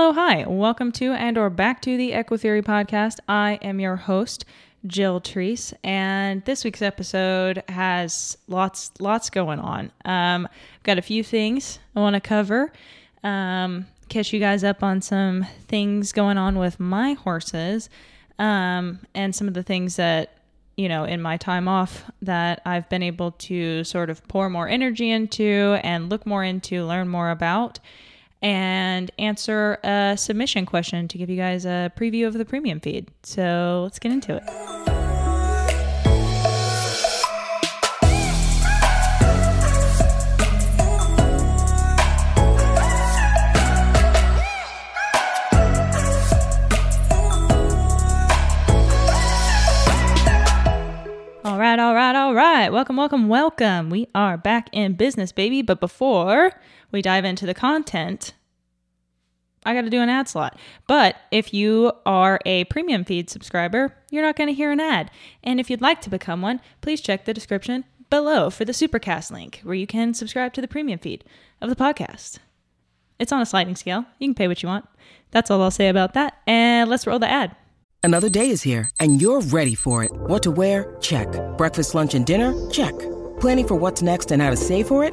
hello, hi. Welcome to and or back to the Equitheory podcast. I am your host, Jill Treese, and this week's episode has lots lots going on. Um, I've got a few things I want to cover. Um, catch you guys up on some things going on with my horses, um, and some of the things that you know in my time off that I've been able to sort of pour more energy into and look more into, learn more about and answer a submission question to give you guys a preview of the premium feed. So let's get into it. All right, all right, all right. Welcome, welcome, welcome. We are back in business, baby. But before we dive into the content, I got to do an ad slot. But if you are a premium feed subscriber, you're not going to hear an ad. And if you'd like to become one, please check the description below for the Supercast link where you can subscribe to the premium feed of the podcast. It's on a sliding scale. You can pay what you want. That's all I'll say about that. And let's roll the ad. Another day is here, and you're ready for it. What to wear? Check. Breakfast, lunch, and dinner? Check. Planning for what's next and how to save for it?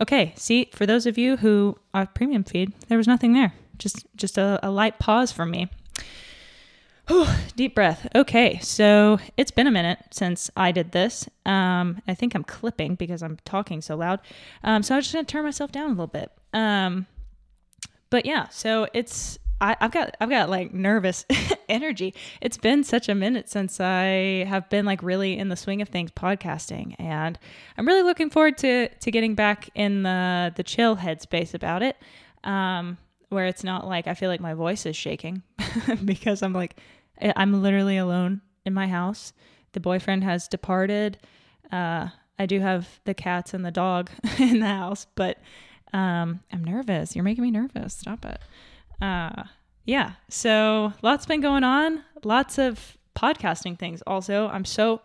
Okay, see, for those of you who are premium feed, there was nothing there. Just just a, a light pause from me. Whew, deep breath. Okay, so it's been a minute since I did this. Um, I think I'm clipping because I'm talking so loud. Um, so I'm just gonna turn myself down a little bit. Um, but yeah, so it's I, have got I've got like nervous energy. It's been such a minute since I have been like really in the swing of things podcasting, and I'm really looking forward to to getting back in the the chill headspace about it, um, where it's not like I feel like my voice is shaking because I'm like I'm literally alone in my house. The boyfriend has departed. Uh, I do have the cats and the dog in the house, but um, I'm nervous. You're making me nervous. Stop it uh, yeah, so lots been going on. Lots of podcasting things. Also, I'm so.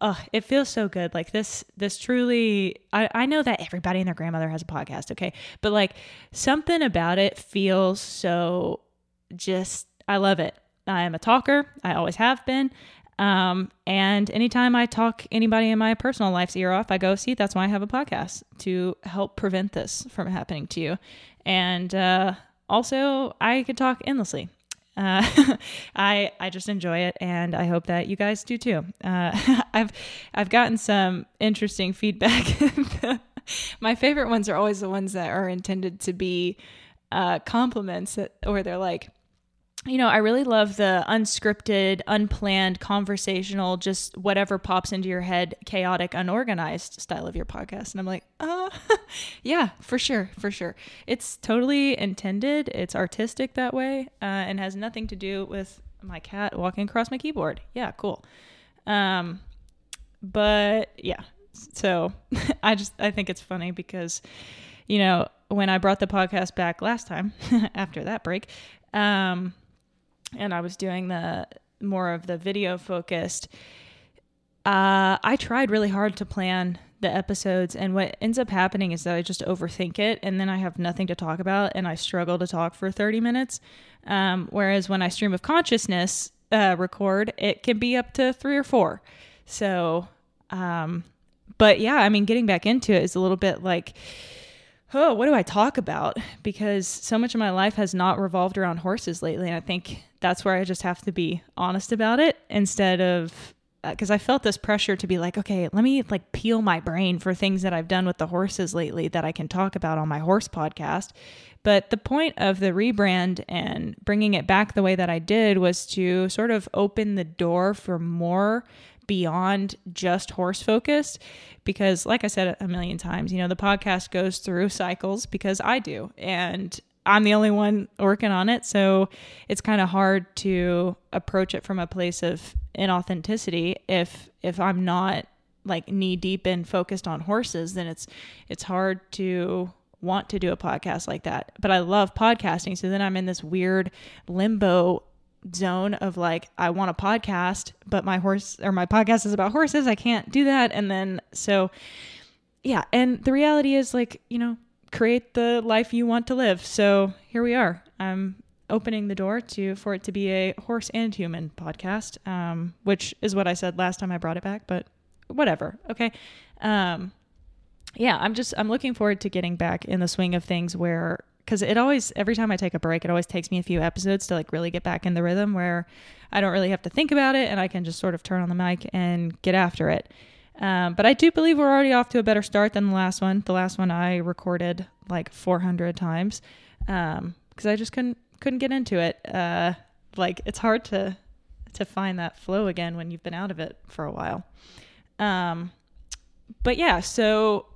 Uh, it feels so good. Like this, this truly, I, I know that everybody and their grandmother has a podcast, okay? But like something about it feels so just, I love it. I am a talker. I always have been. Um, and anytime I talk anybody in my personal life's ear off, I go, see, that's why I have a podcast to help prevent this from happening to you. And, uh, also, I could talk endlessly. Uh, I I just enjoy it, and I hope that you guys do too. Uh, I've I've gotten some interesting feedback. My favorite ones are always the ones that are intended to be uh, compliments, that, or they're like, you know, I really love the unscripted, unplanned, conversational, just whatever pops into your head, chaotic, unorganized style of your podcast. And I'm like, uh, yeah, for sure, for sure. It's totally intended. It's artistic that way, uh, and has nothing to do with my cat walking across my keyboard. Yeah, cool. Um, but yeah, so I just I think it's funny because, you know, when I brought the podcast back last time after that break, um and I was doing the more of the video focused, uh, I tried really hard to plan the episodes. And what ends up happening is that I just overthink it and then I have nothing to talk about and I struggle to talk for 30 minutes. Um, whereas when I stream of consciousness uh, record, it can be up to three or four. So, um, but yeah, I mean, getting back into it is a little bit like, oh, what do I talk about? Because so much of my life has not revolved around horses lately. And I think that's where I just have to be honest about it instead of uh, because I felt this pressure to be like, okay, let me like peel my brain for things that I've done with the horses lately that I can talk about on my horse podcast. But the point of the rebrand and bringing it back the way that I did was to sort of open the door for more beyond just horse focused because like I said a million times, you know, the podcast goes through cycles because I do and I'm the only one working on it, so it's kind of hard to approach it from a place of inauthenticity if if I'm not like knee deep and focused on horses, then it's it's hard to want to do a podcast like that. But I love podcasting, so then I'm in this weird limbo zone of like I want a podcast, but my horse or my podcast is about horses. I can't do that. And then so yeah, and the reality is like, you know, create the life you want to live. So here we are. I'm opening the door to for it to be a horse and human podcast, um, which is what I said last time I brought it back, but whatever. Okay. Um, yeah, I'm just I'm looking forward to getting back in the swing of things where because it always every time I take a break, it always takes me a few episodes to like really get back in the rhythm where I don't really have to think about it and I can just sort of turn on the mic and get after it. Um, but I do believe we're already off to a better start than the last one. The last one I recorded like 400 times because um, I just couldn't couldn't get into it. Uh, like it's hard to to find that flow again when you've been out of it for a while. Um, but yeah, so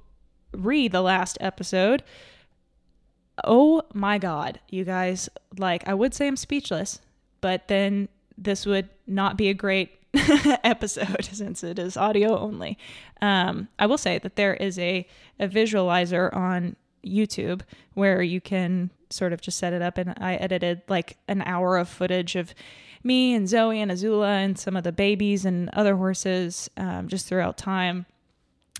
re the last episode. Oh my god, you guys! Like I would say I'm speechless, but then this would not be a great episode since it is audio only. Um, I will say that there is a, a visualizer on YouTube where you can sort of just set it up, and I edited like an hour of footage of me and Zoe and Azula and some of the babies and other horses um, just throughout time.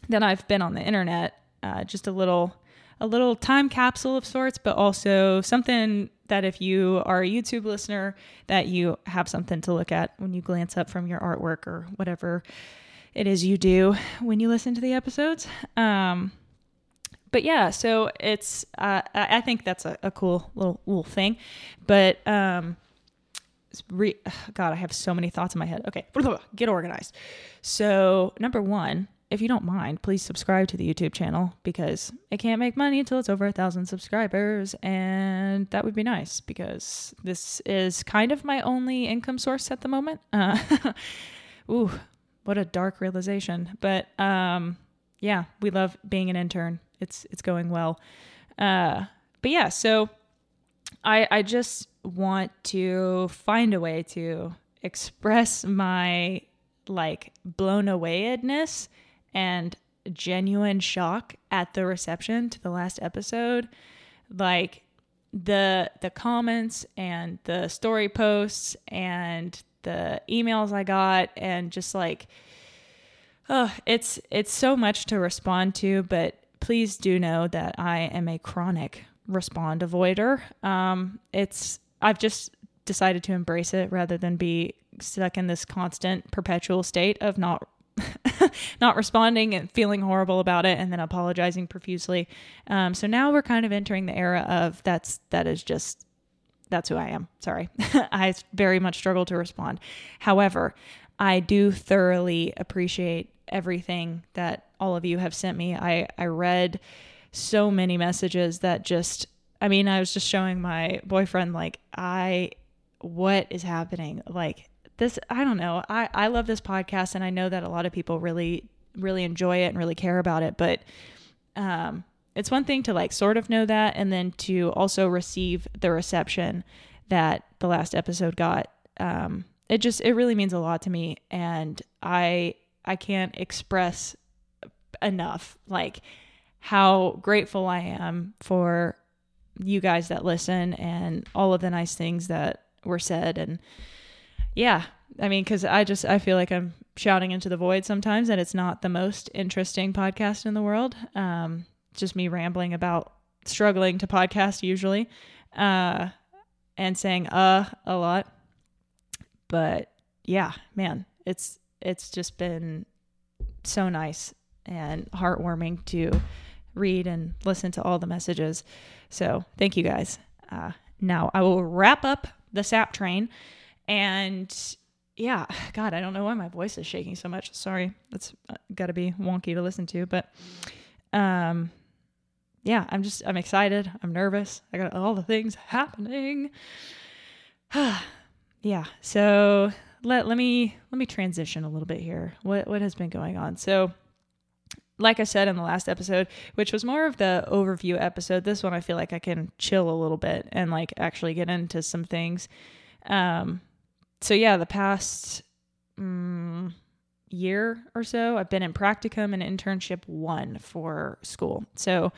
Then I've been on the internet, uh, just a little a little time capsule of sorts, but also something that if you are a YouTube listener, that you have something to look at when you glance up from your artwork or whatever it is you do when you listen to the episodes. Um, but yeah, so it's uh, I think that's a, a, cool little little thing. But um, re- God, I have so many thoughts in my head. Okay, get organized. So number one, if you don't mind, please subscribe to the YouTube channel because it can't make money until it's over a thousand subscribers. And that would be nice because this is kind of my only income source at the moment. Uh, ooh, what a dark realization. But um, yeah, we love being an intern. It's it's going well. Uh, but yeah, so I I just want to find a way to express my like blown awayedness and genuine shock at the reception to the last episode. Like the the comments and the story posts and the emails I got and just like oh it's it's so much to respond to but please do know that I am a chronic respond avoider um it's I've just decided to embrace it rather than be stuck in this constant perpetual state of not not responding and feeling horrible about it and then apologizing profusely. Um, so now we're kind of entering the era of that's that is just that's who I am. Sorry. I very much struggle to respond. However, I do thoroughly appreciate everything that all of you have sent me. I, I read so many messages that just, I mean, I was just showing my boyfriend, like, I, what is happening? Like, this I don't know. I I love this podcast and I know that a lot of people really really enjoy it and really care about it, but um it's one thing to like sort of know that and then to also receive the reception that the last episode got. Um it just it really means a lot to me and I I can't express enough like how grateful I am for you guys that listen and all of the nice things that were said and yeah, I mean, because I just I feel like I'm shouting into the void sometimes, and it's not the most interesting podcast in the world. Um, just me rambling about struggling to podcast usually, uh, and saying uh a lot. But yeah, man, it's it's just been so nice and heartwarming to read and listen to all the messages. So thank you guys. Uh, now I will wrap up the sap train and yeah, God, I don't know why my voice is shaking so much. Sorry, that's uh, got to be wonky to listen to, but um, yeah, I'm just I'm excited. I'm nervous. I got all the things happening. yeah, so let let me let me transition a little bit here. What what has been going on? So like I said in the last episode, which was more of the overview episode, this one I feel like I can chill a little bit and like actually get into some things. Um, so yeah, the past mm, year or so, I've been in practicum and internship one for school. So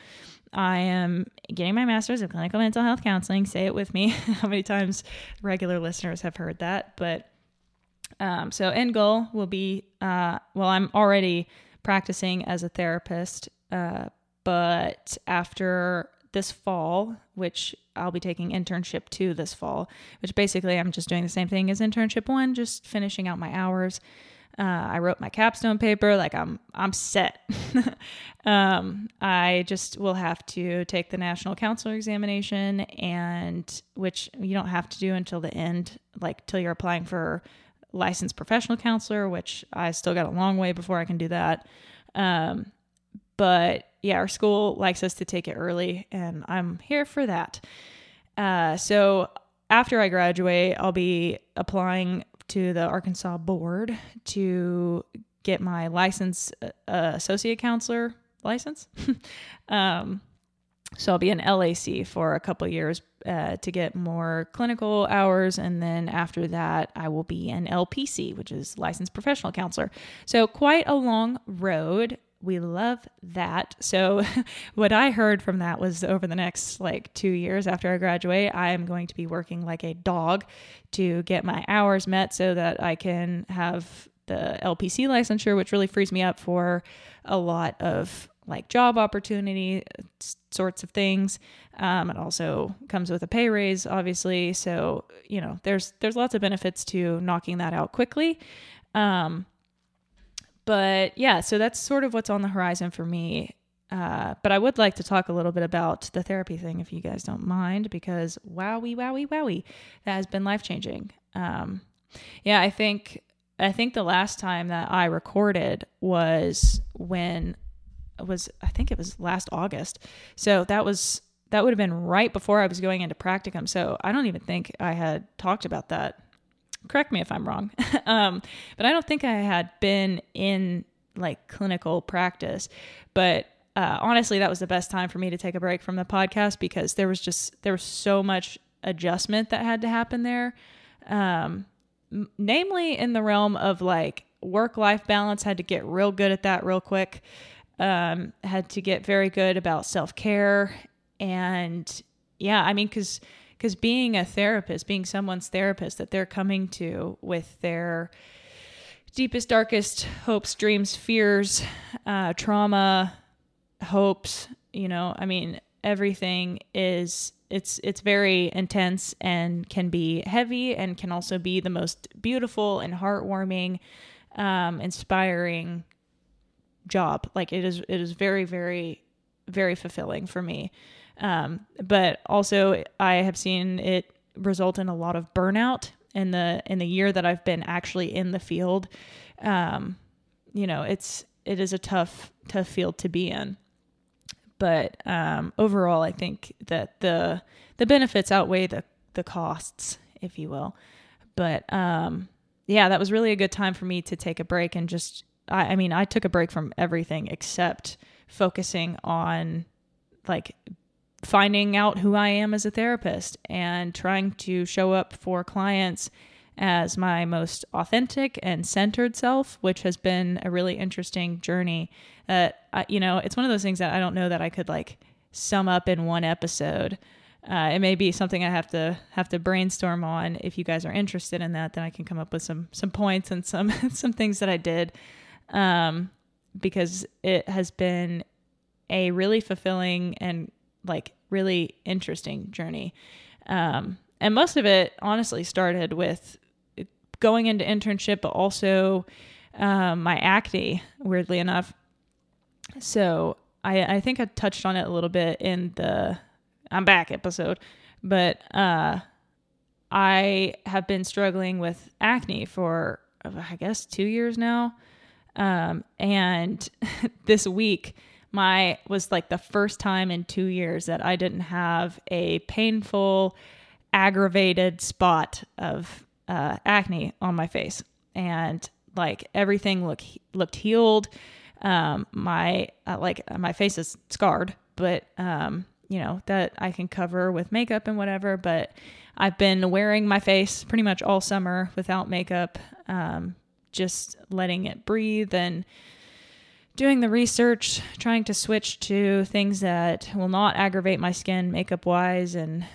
I am getting my master's of clinical mental health counseling. Say it with me. How many times regular listeners have heard that? But um, so end goal will be uh, well, I'm already practicing as a therapist. Uh, but after this fall, which I'll be taking internship two this fall, which basically I'm just doing the same thing as internship one, just finishing out my hours. Uh, I wrote my capstone paper, like I'm I'm set. um, I just will have to take the national counselor examination, and which you don't have to do until the end, like till you're applying for licensed professional counselor, which I still got a long way before I can do that. Um, but yeah, our school likes us to take it early, and I'm here for that. Uh, so after I graduate, I'll be applying to the Arkansas board to get my license uh, associate counselor license. um, so I'll be an LAC for a couple years uh, to get more clinical hours, and then after that, I will be an LPC, which is licensed professional counselor. So quite a long road. We love that. So, what I heard from that was over the next like two years after I graduate, I am going to be working like a dog to get my hours met so that I can have the LPC licensure, which really frees me up for a lot of like job opportunity sorts of things. Um, it also comes with a pay raise, obviously. So you know, there's there's lots of benefits to knocking that out quickly. Um, but yeah, so that's sort of what's on the horizon for me. Uh, but I would like to talk a little bit about the therapy thing, if you guys don't mind, because wowie, wowie, wowie, that has been life changing. Um, yeah, I think I think the last time that I recorded was when was I think it was last August. So that was that would have been right before I was going into practicum. So I don't even think I had talked about that. Correct me if I'm wrong. um, but I don't think I had been in like clinical practice. But uh, honestly, that was the best time for me to take a break from the podcast because there was just there was so much adjustment that had to happen there. Um, m- namely in the realm of like work life balance had to get real good at that real quick um, had to get very good about self care. And yeah, I mean, because because being a therapist, being someone's therapist that they're coming to with their deepest, darkest hopes, dreams, fears, uh, trauma, hopes, you know, I mean, everything is it's it's very intense and can be heavy and can also be the most beautiful and heartwarming um, inspiring job. Like it is, it is very, very, very fulfilling for me. Um, but also, I have seen it result in a lot of burnout in the in the year that I've been actually in the field. Um, you know, it's it is a tough tough field to be in. But um, overall, I think that the the benefits outweigh the the costs, if you will. But um, yeah, that was really a good time for me to take a break and just I, I mean, I took a break from everything except focusing on like finding out who I am as a therapist and trying to show up for clients as my most authentic and centered self, which has been a really interesting journey. That uh, you know, it's one of those things that I don't know that I could like sum up in one episode. Uh, it may be something I have to have to brainstorm on. If you guys are interested in that, then I can come up with some some points and some some things that I did um, because it has been a really fulfilling and like really interesting journey. Um, and most of it honestly started with going into internship, but also um, my acne, weirdly enough. So I, I think I touched on it a little bit in the I'm back episode, but uh, I have been struggling with acne for, I guess, two years now. Um, and this week, my was like the first time in two years that I didn't have a painful, aggravated spot of uh, acne on my face, and like everything looked looked healed. Um, my uh, like my face is scarred, but um, you know that I can cover with makeup and whatever. But I've been wearing my face pretty much all summer without makeup, um, just letting it breathe and doing the research, trying to switch to things that will not aggravate my skin makeup wise. And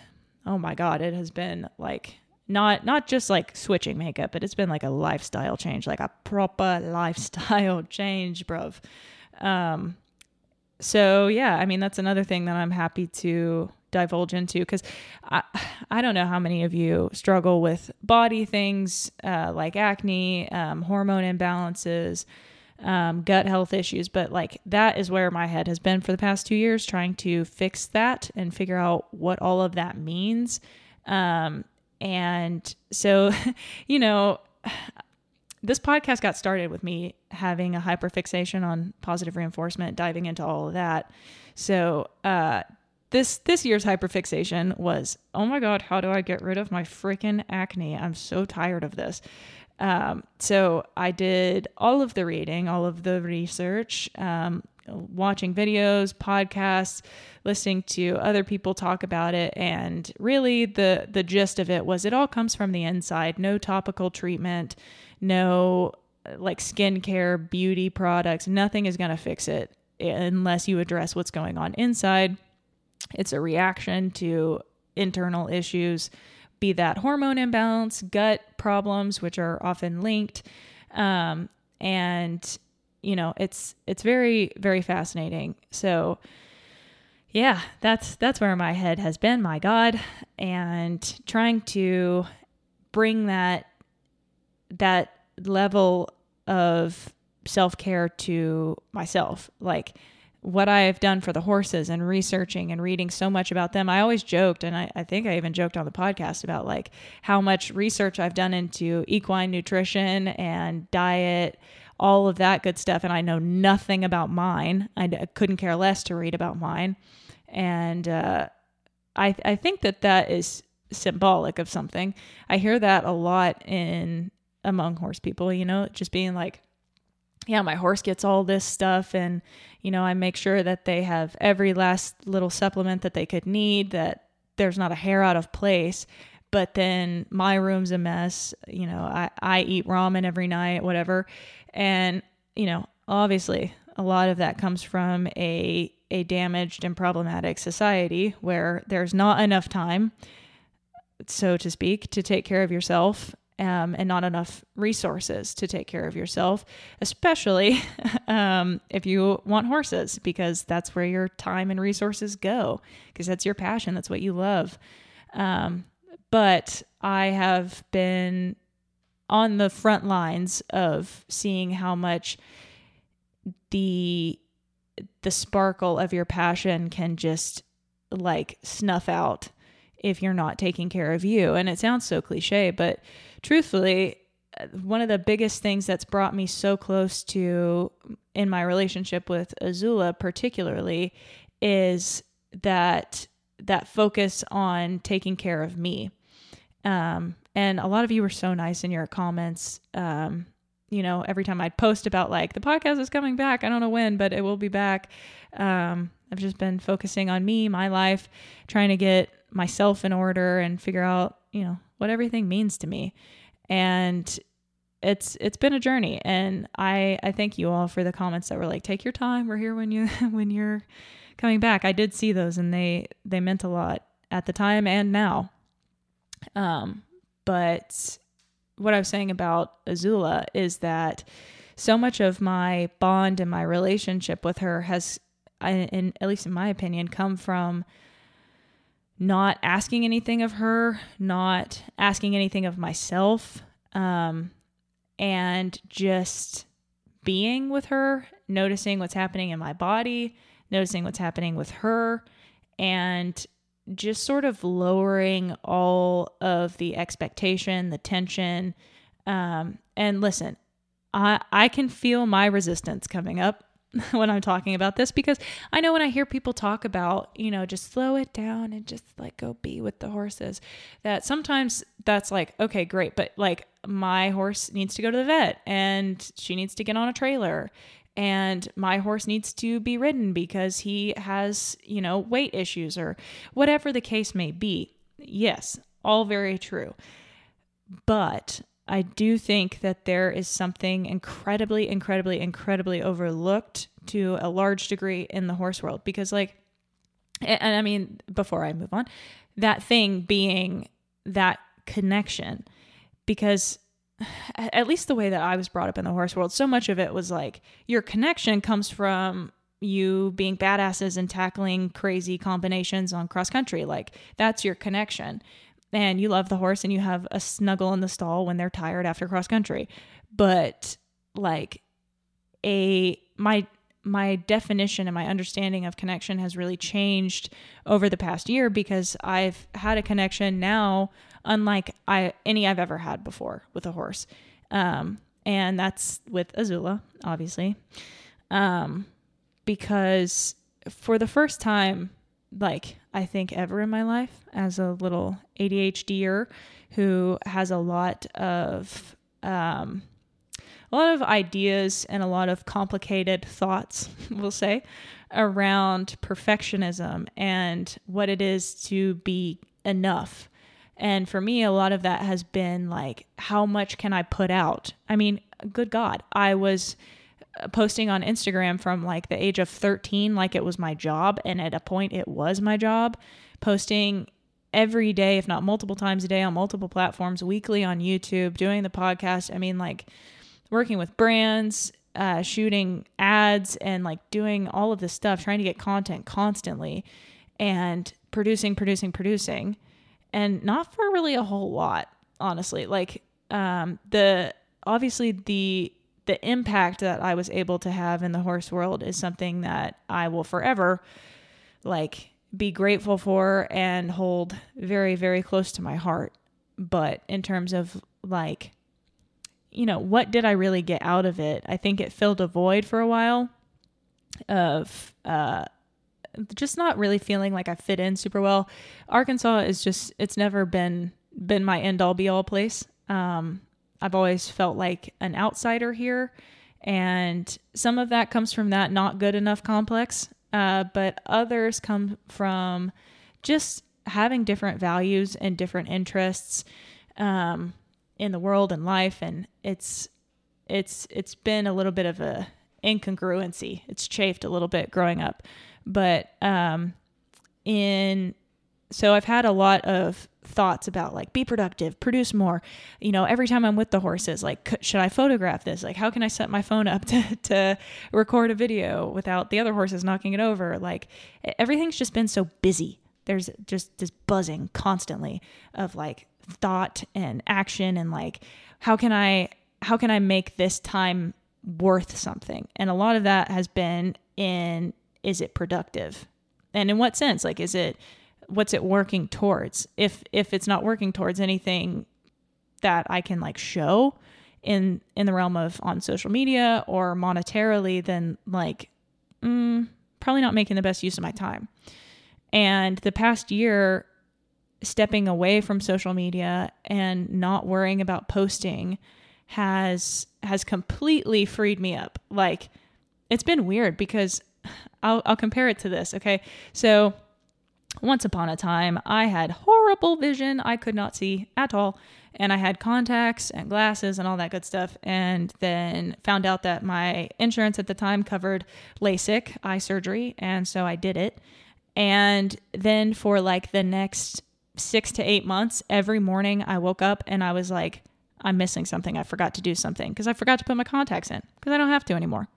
oh my God, it has been like not not just like switching makeup, but it's been like a lifestyle change, like a proper lifestyle change, bruv. Um, so yeah, I mean that's another thing that I'm happy to divulge into because I, I don't know how many of you struggle with body things uh, like acne, um, hormone imbalances, um, gut health issues, but like that is where my head has been for the past two years, trying to fix that and figure out what all of that means. Um, and so, you know, this podcast got started with me having a hyperfixation on positive reinforcement, diving into all of that. So, uh, this this year's hyperfixation was oh my god how do i get rid of my freaking acne i'm so tired of this um, so i did all of the reading all of the research um, watching videos podcasts listening to other people talk about it. And really the the gist of it was it all comes from the inside. No topical treatment no like skincare beauty products. Nothing is going to fix it unless you address what's going on inside. It's a reaction to internal issues, be that hormone imbalance, gut problems, which are often linked. Um, and you know, it's it's very very fascinating. So yeah, that's that's where my head has been, my god, and trying to bring that that level of self-care to myself. Like what I have done for the horses and researching and reading so much about them. I always joked, and I, I, think I even joked on the podcast about like how much research I've done into equine nutrition and diet, all of that good stuff. And I know nothing about mine. I, couldn't care less to read about mine. And uh, I, I think that that is symbolic of something. I hear that a lot in among horse people, you know, just being like, yeah, my horse gets all this stuff and you know, I make sure that they have every last little supplement that they could need, that there's not a hair out of place. But then my room's a mess. You know, I, I eat ramen every night, whatever. And, you know, obviously a lot of that comes from a a damaged and problematic society where there's not enough time so to speak to take care of yourself um, and not enough resources to take care of yourself, especially um, if you want horses, because that's where your time and resources go, because that's your passion, that's what you love. Um, but I have been on the front lines of seeing how much the the sparkle of your passion can just like snuff out if you're not taking care of you. And it sounds so cliche, but truthfully, one of the biggest things that's brought me so close to in my relationship with Azula particularly is that that focus on taking care of me. Um, and a lot of you were so nice in your comments. Um, you know, every time I'd post about like the podcast is coming back, I don't know when, but it will be back. Um, I've just been focusing on me, my life, trying to get myself in order and figure out, you know, what everything means to me. And it's it's been a journey and I I thank you all for the comments that were like take your time we're here when you when you're coming back. I did see those and they they meant a lot at the time and now. Um but what I was saying about Azula is that so much of my bond and my relationship with her has in at least in my opinion come from not asking anything of her, not asking anything of myself, um, and just being with her, noticing what's happening in my body, noticing what's happening with her, and just sort of lowering all of the expectation, the tension. Um, and listen, I I can feel my resistance coming up when I'm talking about this because I know when I hear people talk about, you know, just slow it down and just like go be with the horses, that sometimes that's like, okay, great. But like my horse needs to go to the vet and she needs to get on a trailer and my horse needs to be ridden because he has, you know, weight issues or whatever the case may be. Yes, all very true. But I do think that there is something incredibly, incredibly, incredibly overlooked to a large degree in the horse world because, like, and I mean, before I move on, that thing being that connection, because at least the way that I was brought up in the horse world, so much of it was like your connection comes from you being badasses and tackling crazy combinations on cross country. Like that's your connection. And you love the horse and you have a snuggle in the stall when they're tired after cross country. But like a my my definition and my understanding of connection has really changed over the past year because I've had a connection now unlike I any I've ever had before with a horse. Um, and that's with Azula, obviously. Um, because for the first time, like I think ever in my life, as a little ADHDer who has a lot of um, a lot of ideas and a lot of complicated thoughts, we'll say, around perfectionism and what it is to be enough and for me, a lot of that has been like, how much can I put out? I mean, good God, I was posting on Instagram from like the age of 13, like it was my job. And at a point, it was my job, posting every day, if not multiple times a day on multiple platforms, weekly on YouTube, doing the podcast. I mean, like working with brands, uh, shooting ads, and like doing all of this stuff, trying to get content constantly and producing, producing, producing and not for really a whole lot, honestly. Like um, the obviously the the impact that I was able to have in the horse world is something that I will forever like be grateful for and hold very very close to my heart. But in terms of like you know, what did I really get out of it? I think it filled a void for a while of uh just not really feeling like I fit in super well. Arkansas is just it's never been been my end all be all place. Um, I've always felt like an outsider here, and some of that comes from that not good enough complex, uh, but others come from just having different values and different interests um, in the world and life, and it's it's it's been a little bit of a incongruency. It's chafed a little bit growing up. But um, in so I've had a lot of thoughts about like be productive, produce more. You know, every time I'm with the horses, like should I photograph this? Like how can I set my phone up to to record a video without the other horses knocking it over? Like everything's just been so busy. There's just this buzzing constantly of like thought and action and like how can I how can I make this time worth something? And a lot of that has been in is it productive? And in what sense? Like, is it, what's it working towards? If, if it's not working towards anything that I can like show in, in the realm of on social media or monetarily, then like, mm, probably not making the best use of my time. And the past year, stepping away from social media and not worrying about posting has has completely freed me up. Like it's been weird because I'll, I'll compare it to this. Okay. So once upon a time, I had horrible vision. I could not see at all. And I had contacts and glasses and all that good stuff. And then found out that my insurance at the time covered LASIK eye surgery. And so I did it. And then for like the next six to eight months, every morning I woke up and I was like, I'm missing something. I forgot to do something because I forgot to put my contacts in because I don't have to anymore.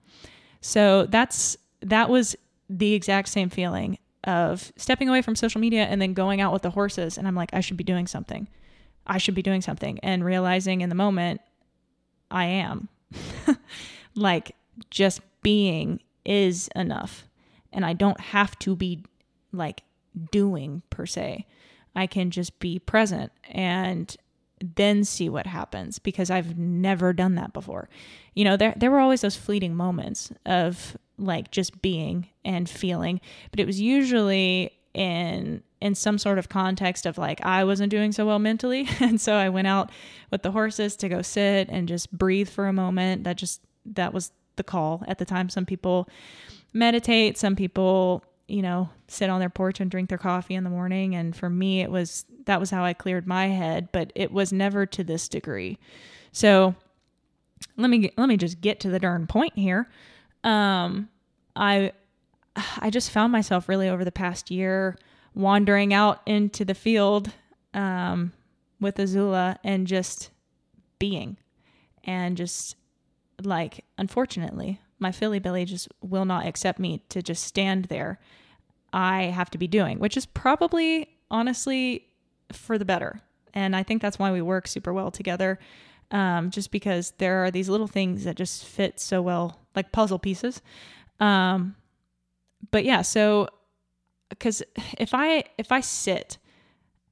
So that's that was the exact same feeling of stepping away from social media and then going out with the horses. And I'm like, I should be doing something. I should be doing something. And realizing in the moment, I am. like, just being is enough. And I don't have to be like doing per se. I can just be present and then see what happens because I've never done that before. You know, there there were always those fleeting moments of like just being and feeling, but it was usually in in some sort of context of like I wasn't doing so well mentally and so I went out with the horses to go sit and just breathe for a moment. That just that was the call at the time. Some people meditate, some people, you know, sit on their porch and drink their coffee in the morning and for me it was that was how I cleared my head, but it was never to this degree. So let me let me just get to the darn point here. Um, I I just found myself really over the past year wandering out into the field um, with Azula and just being, and just like unfortunately my filly belly just will not accept me to just stand there. I have to be doing, which is probably honestly for the better. And I think that's why we work super well together. Um, just because there are these little things that just fit so well, like puzzle pieces. Um, but yeah, so because if I if I sit,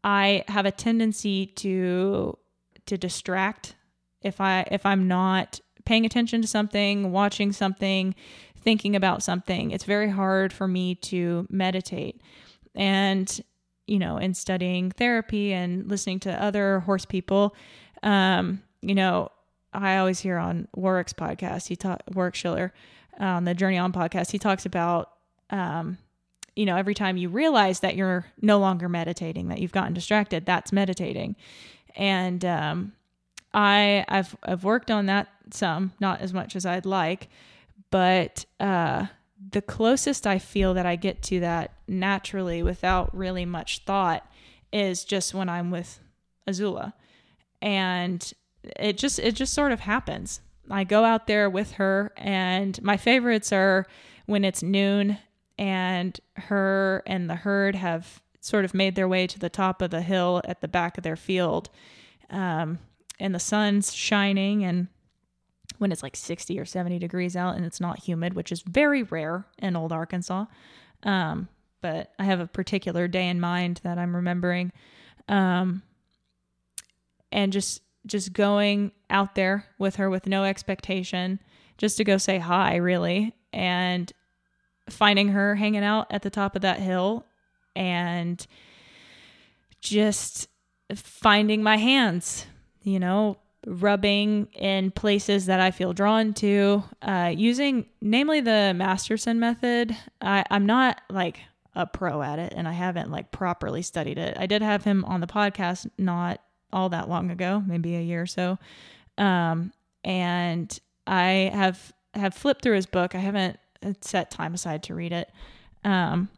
I have a tendency to to distract if I if I'm not paying attention to something, watching something, thinking about something. It's very hard for me to meditate. And you know, in studying therapy and listening to other horse people, um, you know, I always hear on Warwick's podcast, he taught Warwick Schiller uh, on the Journey On podcast, he talks about, um, you know, every time you realize that you're no longer meditating, that you've gotten distracted, that's meditating. And um, I I've I've worked on that some, not as much as I'd like, but uh, the closest I feel that I get to that naturally without really much thought is just when I'm with Azula. And it just it just sort of happens. I go out there with her and my favorites are when it's noon and her and the herd have sort of made their way to the top of the hill at the back of their field. Um, and the sun's shining and when it's like 60 or 70 degrees out and it's not humid, which is very rare in old Arkansas. Um, but I have a particular day in mind that I'm remembering. Um, and just just going out there with her with no expectation, just to go say hi, really, and finding her hanging out at the top of that hill and just finding my hands, you know, rubbing in places that I feel drawn to, uh, using namely the Masterson method. I, I'm not like a pro at it and I haven't like properly studied it. I did have him on the podcast not all that long ago, maybe a year or so. Um, and I have have flipped through his book. I haven't set time aside to read it. Um,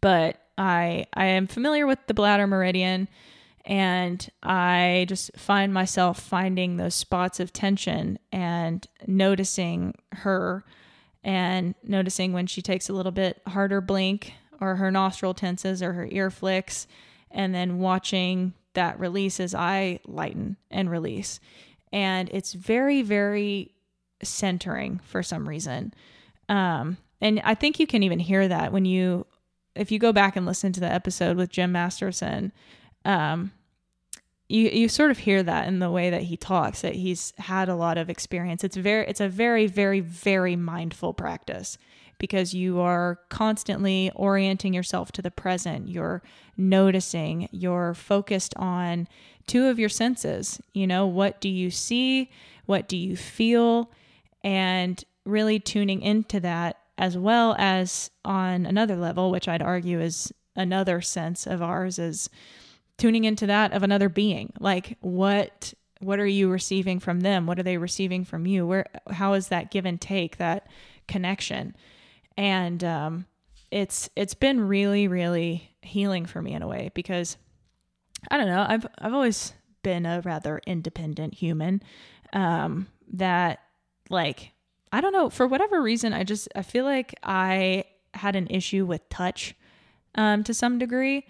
but I I am familiar with the bladder meridian and I just find myself finding those spots of tension and noticing her and noticing when she takes a little bit harder blink or her nostril tenses or her ear flicks and then watching that release as I lighten and release. And it's very, very centering for some reason. Um, and I think you can even hear that when you, if you go back and listen to the episode with Jim Masterson, um, you you sort of hear that in the way that he talks that he's had a lot of experience. It's very it's a very very very mindful practice because you are constantly orienting yourself to the present. You're noticing, you're focused on two of your senses. You know, what do you see? What do you feel? And really tuning into that as well as on another level, which I'd argue is another sense of ours is tuning into that of another being. Like what what are you receiving from them? What are they receiving from you? Where how is that give and take, that connection? And um, it's it's been really really healing for me in a way because I don't know I've I've always been a rather independent human um, that like I don't know for whatever reason I just I feel like I had an issue with touch um, to some degree.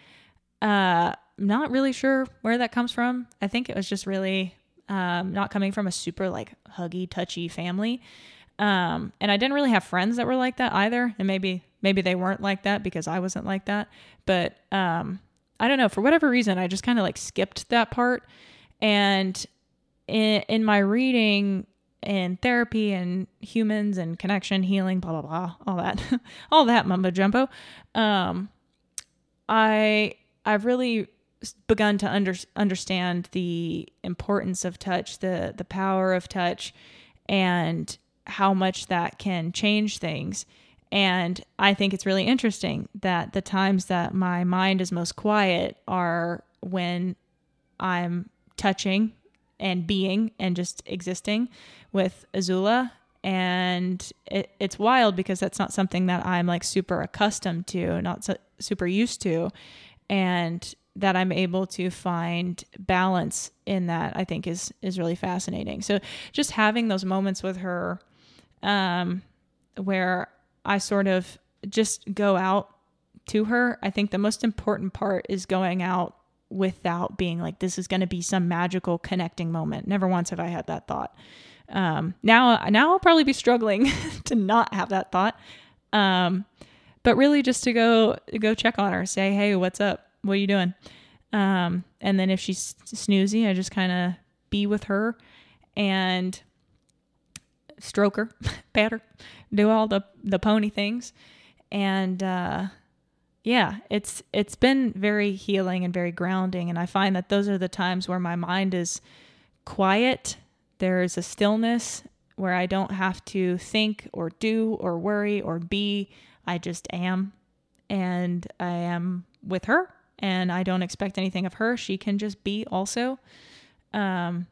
Uh, not really sure where that comes from. I think it was just really um, not coming from a super like huggy, touchy family. Um, and I didn't really have friends that were like that either. And maybe maybe they weren't like that because I wasn't like that. But um, I don't know. For whatever reason, I just kind of like skipped that part. And in, in my reading in therapy and humans and connection healing, blah, blah, blah, all that, all that mumbo jumbo, um, I, I've really begun to under, understand the importance of touch, the, the power of touch, and how much that can change things. And I think it's really interesting that the times that my mind is most quiet are when I'm touching and being and just existing with Azula. And it, it's wild because that's not something that I'm like super accustomed to, not so, super used to. And that I'm able to find balance in that, I think is is really fascinating. So just having those moments with her um, where I sort of just go out to her. I think the most important part is going out without being like, this is going to be some magical connecting moment. Never once have I had that thought. Um, now, now I'll probably be struggling to not have that thought. Um, but really just to go, go check on her, say, Hey, what's up? What are you doing? Um, and then if she's snoozy, I just kind of be with her and stroke her, pat her, do all the the pony things, and uh, yeah, it's it's been very healing and very grounding. And I find that those are the times where my mind is quiet. There is a stillness where I don't have to think or do or worry or be. I just am, and I am with her, and I don't expect anything of her. She can just be also. Um,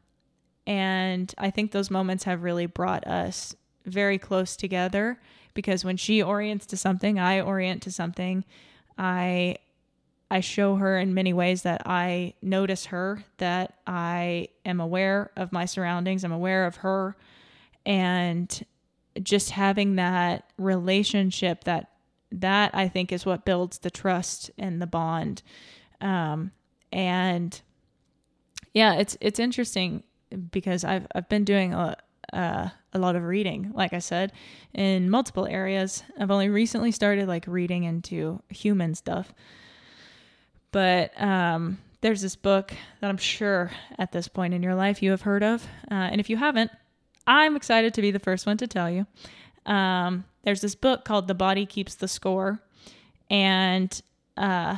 and I think those moments have really brought us very close together because when she orients to something, I orient to something. I I show her in many ways that I notice her, that I am aware of my surroundings, I'm aware of her, and just having that relationship that that I think is what builds the trust and the bond. Um, and yeah, it's it's interesting because I've I've been doing a uh, a lot of reading, like I said, in multiple areas. I've only recently started like reading into human stuff, but um, there's this book that I'm sure at this point in your life you have heard of, uh, and if you haven't, I'm excited to be the first one to tell you. Um, there's this book called The Body Keeps the Score, and uh,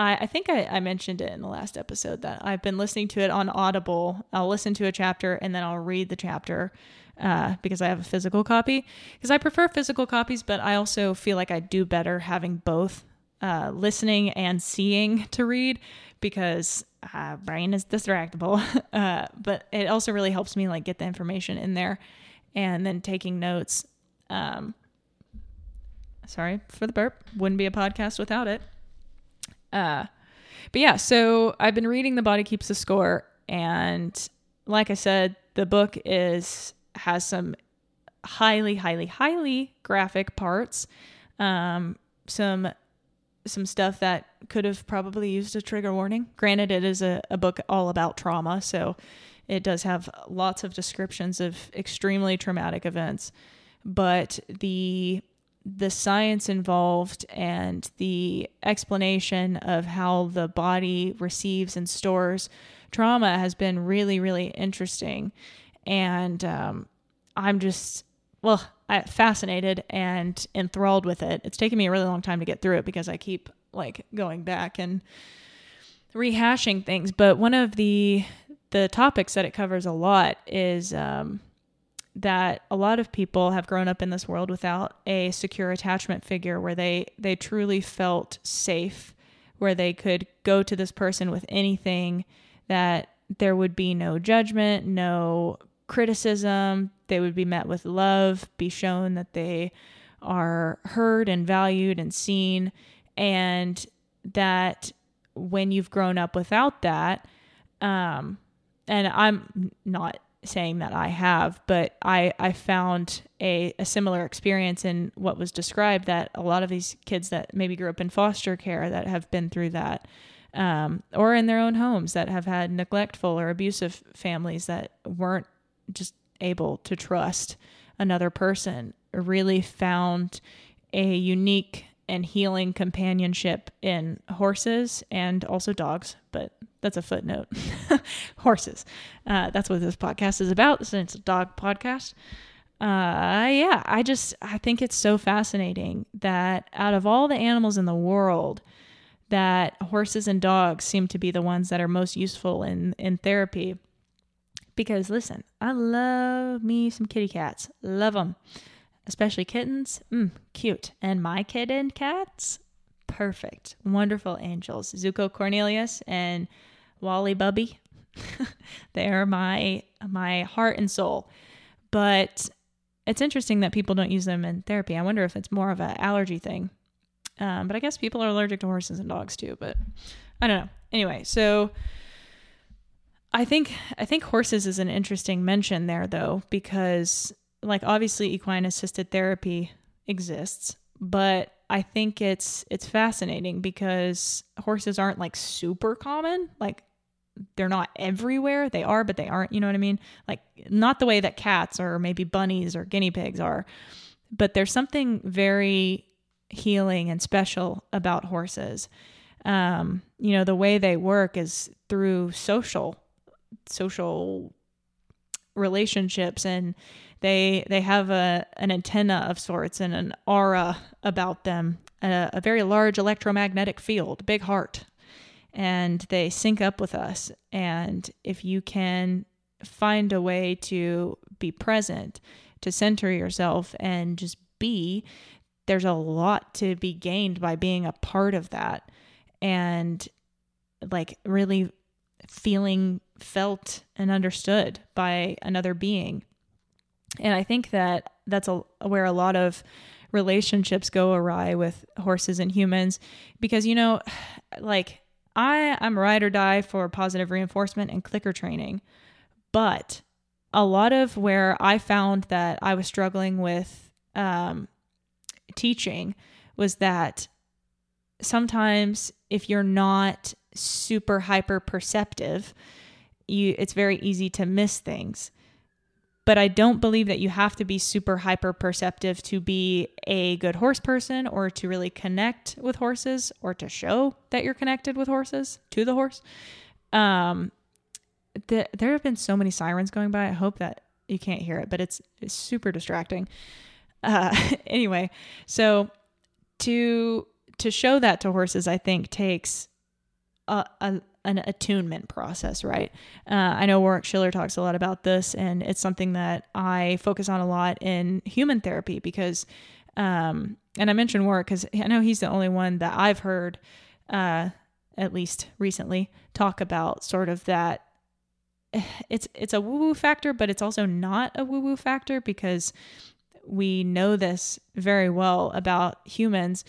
I, I think I, I mentioned it in the last episode that I've been listening to it on Audible. I'll listen to a chapter and then I'll read the chapter uh, because I have a physical copy. Because I prefer physical copies, but I also feel like I do better having both uh, listening and seeing to read because uh, brain is distractible. uh, but it also really helps me like get the information in there and then taking notes. Um, sorry for the burp. Wouldn't be a podcast without it. Uh, but yeah, so I've been reading The Body Keeps the Score, and like I said, the book is has some highly, highly, highly graphic parts. Um, some some stuff that could have probably used a trigger warning. Granted, it is a, a book all about trauma, so it does have lots of descriptions of extremely traumatic events. But the the science involved and the explanation of how the body receives and stores trauma has been really, really interesting. And um, I'm just, well, I, fascinated and enthralled with it. It's taken me a really long time to get through it because I keep like going back and rehashing things. But one of the the topics that it covers a lot is um, that a lot of people have grown up in this world without a secure attachment figure where they they truly felt safe where they could go to this person with anything that there would be no judgment no criticism. They would be met with love be shown that they are heard and valued and seen and that when you've grown up without that um and I'm not saying that I have, but I, I found a, a similar experience in what was described that a lot of these kids that maybe grew up in foster care that have been through that, um, or in their own homes that have had neglectful or abusive families that weren't just able to trust another person, really found a unique and healing companionship in horses and also dogs, but that's a footnote. horses. Uh, that's what this podcast is about, since it's a dog podcast. Uh, yeah, I just I think it's so fascinating that out of all the animals in the world, that horses and dogs seem to be the ones that are most useful in in therapy. Because listen, I love me some kitty cats, love them, especially kittens. Mm, cute, and my kitten cats, perfect, wonderful angels. Zuko Cornelius and Wally Bubby, they are my my heart and soul. But it's interesting that people don't use them in therapy. I wonder if it's more of an allergy thing. Um, but I guess people are allergic to horses and dogs too. But I don't know. Anyway, so I think I think horses is an interesting mention there though because like obviously equine assisted therapy exists, but I think it's it's fascinating because horses aren't like super common. Like they're not everywhere. They are, but they aren't, you know what I mean? Like not the way that cats or maybe bunnies or guinea pigs are. But there's something very healing and special about horses. Um, you know, the way they work is through social social relationships and they they have a an antenna of sorts and an aura about them, a, a very large electromagnetic field, big heart, and they sync up with us. And if you can find a way to be present, to center yourself and just be, there's a lot to be gained by being a part of that and like really feeling felt and understood by another being. And I think that that's a, where a lot of relationships go awry with horses and humans because you know like I I'm ride or die for positive reinforcement and clicker training. But a lot of where I found that I was struggling with um, teaching was that sometimes if you're not super hyper perceptive, you it's very easy to miss things but I don't believe that you have to be super hyper perceptive to be a good horse person or to really connect with horses or to show that you're connected with horses to the horse. Um, the, there have been so many sirens going by. I hope that you can't hear it, but it's, it's super distracting. Uh, anyway, so to to show that to horses, I think takes a, a, an attunement process, right? Uh, I know Warwick Schiller talks a lot about this, and it's something that I focus on a lot in human therapy because, um, and I mentioned Warwick because I know he's the only one that I've heard, uh, at least recently, talk about sort of that. It's it's a woo woo factor, but it's also not a woo woo factor because we know this very well about humans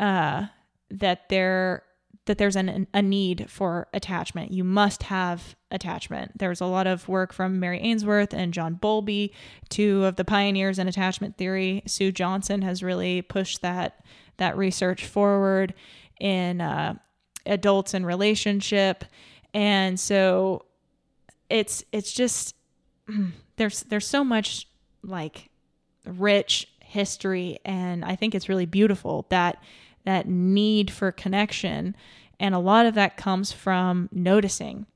uh, that they're that there's an, a need for attachment. You must have attachment. There's a lot of work from Mary Ainsworth and John Bowlby, two of the pioneers in attachment theory. Sue Johnson has really pushed that that research forward in uh, adults and relationship, and so it's it's just there's there's so much like rich history, and I think it's really beautiful that that need for connection. And a lot of that comes from noticing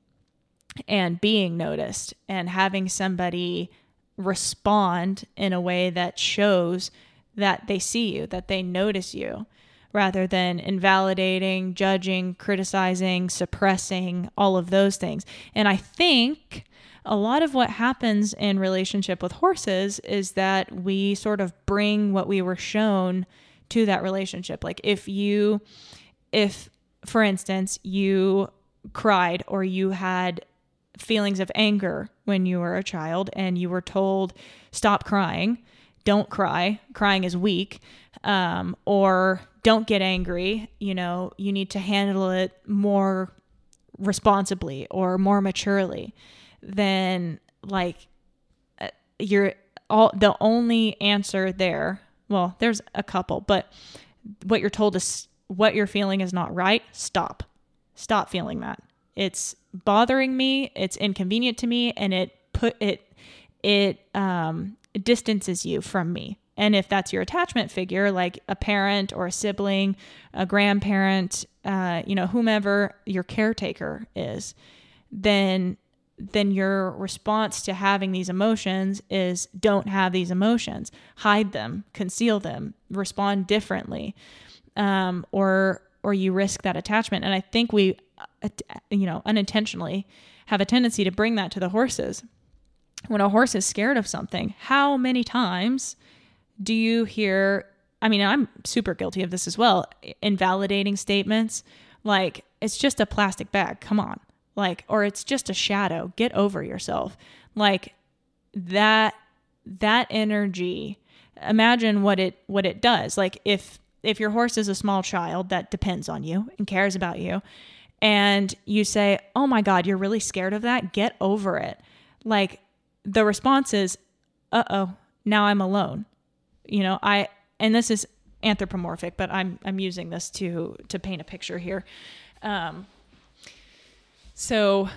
and being noticed and having somebody respond in a way that shows that they see you, that they notice you, rather than invalidating, judging, criticizing, suppressing, all of those things. And I think a lot of what happens in relationship with horses is that we sort of bring what we were shown to that relationship. Like if you, if for instance, you cried or you had feelings of anger when you were a child and you were told, stop crying, don't cry, crying is weak, um, or don't get angry, you know, you need to handle it more responsibly or more maturely, then like uh, you're all the only answer there well, there's a couple, but what you're told is what you're feeling is not right. Stop. Stop feeling that. It's bothering me, it's inconvenient to me, and it put it it um distances you from me. And if that's your attachment figure, like a parent or a sibling, a grandparent, uh, you know, whomever your caretaker is, then then your response to having these emotions is don't have these emotions, hide them, conceal them, respond differently, um, or or you risk that attachment. And I think we, uh, you know, unintentionally have a tendency to bring that to the horses. When a horse is scared of something, how many times do you hear? I mean, I'm super guilty of this as well. Invalidating statements like it's just a plastic bag. Come on like or it's just a shadow. Get over yourself. Like that that energy imagine what it what it does. Like if if your horse is a small child that depends on you and cares about you and you say oh my god you're really scared of that get over it. Like the response is uh-oh now i'm alone. You know i and this is anthropomorphic but i'm i'm using this to to paint a picture here. Um so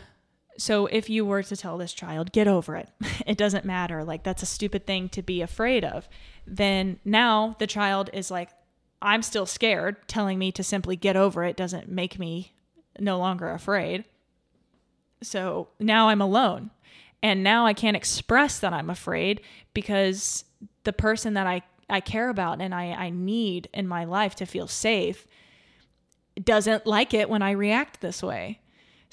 so if you were to tell this child, get over it. It doesn't matter. Like that's a stupid thing to be afraid of. Then now the child is like I'm still scared. Telling me to simply get over it doesn't make me no longer afraid. So now I'm alone. And now I can't express that I'm afraid because the person that I, I care about and I, I need in my life to feel safe doesn't like it when I react this way.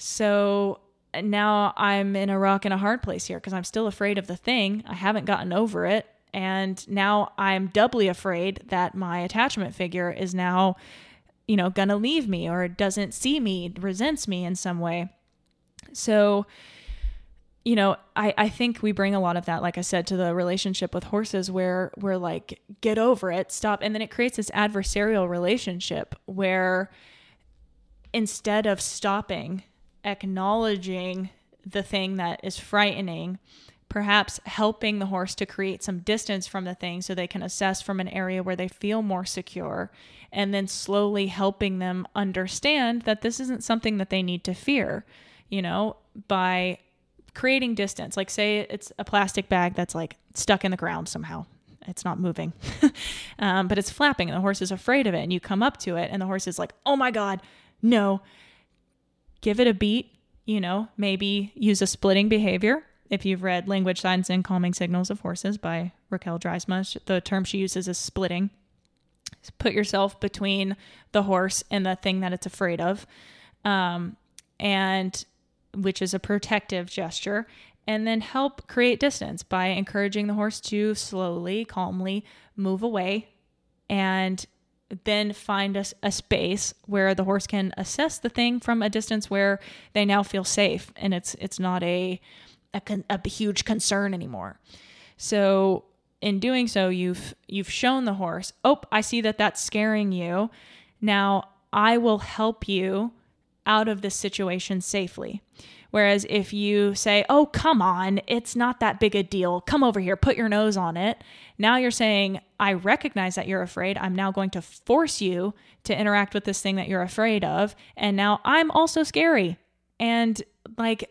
So now I'm in a rock and a hard place here because I'm still afraid of the thing. I haven't gotten over it. And now I'm doubly afraid that my attachment figure is now, you know, gonna leave me or doesn't see me, resents me in some way. So, you know, I, I think we bring a lot of that, like I said, to the relationship with horses where we're like, get over it, stop. And then it creates this adversarial relationship where instead of stopping acknowledging the thing that is frightening, perhaps helping the horse to create some distance from the thing so they can assess from an area where they feel more secure, and then slowly helping them understand that this isn't something that they need to fear, you know, by creating distance. Like, say it's a plastic bag that's like stuck in the ground somehow. It's not moving, um, but it's flapping, and the horse is afraid of it. And you come up to it, and the horse is like, oh my God, no give it a beat, you know, maybe use a splitting behavior. If you've read Language, Signs, and Calming Signals of Horses by Raquel Draaisma, the term she uses is splitting. Put yourself between the horse and the thing that it's afraid of, um, and which is a protective gesture, and then help create distance by encouraging the horse to slowly, calmly move away and then find a, a, space where the horse can assess the thing from a distance where they now feel safe and it's it's not a a, con, a huge concern anymore. So in doing so, you've you've shown the horse, oh, I see that that's scaring you. Now I will help you out of this situation safely. Whereas if you say, oh, come on, it's not that big a deal, come over here, put your nose on it, now you're saying, I recognize that you're afraid. I'm now going to force you to interact with this thing that you're afraid of. And now I'm also scary. And like,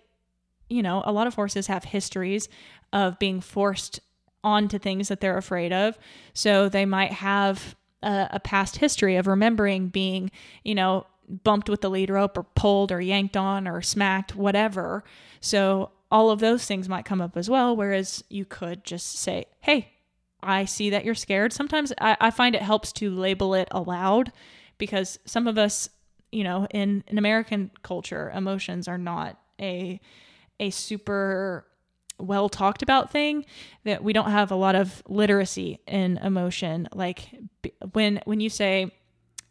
you know, a lot of horses have histories of being forced onto things that they're afraid of. So they might have a, a, past history of remembering being, you know, bumped with the lead rope or pulled or yanked on or smacked, whatever. So all of those things might come up as well. Whereas you could just say, hey, I see that you're scared. Sometimes I, I find it helps to label it aloud because some of us, you know, in, in American culture, emotions are not a a super well talked about thing that we don't have a lot of literacy in emotion like when when you say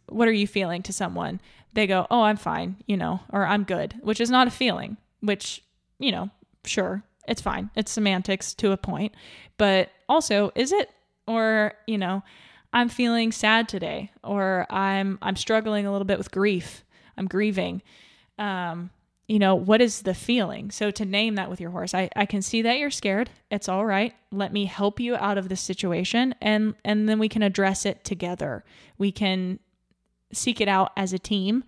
what are you feeling to someone they go, oh, I'm fine, you know, or I'm good, which is not a feeling, which, you know, sure, it's fine. It's semantics to a point. But also, is it? Or, you know, I'm feeling sad today, or I'm I'm struggling a little bit with grief. I'm grieving. Um, you know, what is the feeling? So to name that with your horse, I, I can see that you're scared. It's all right. Let me help you out of this situation and and then we can address it together. We can seek it out as a team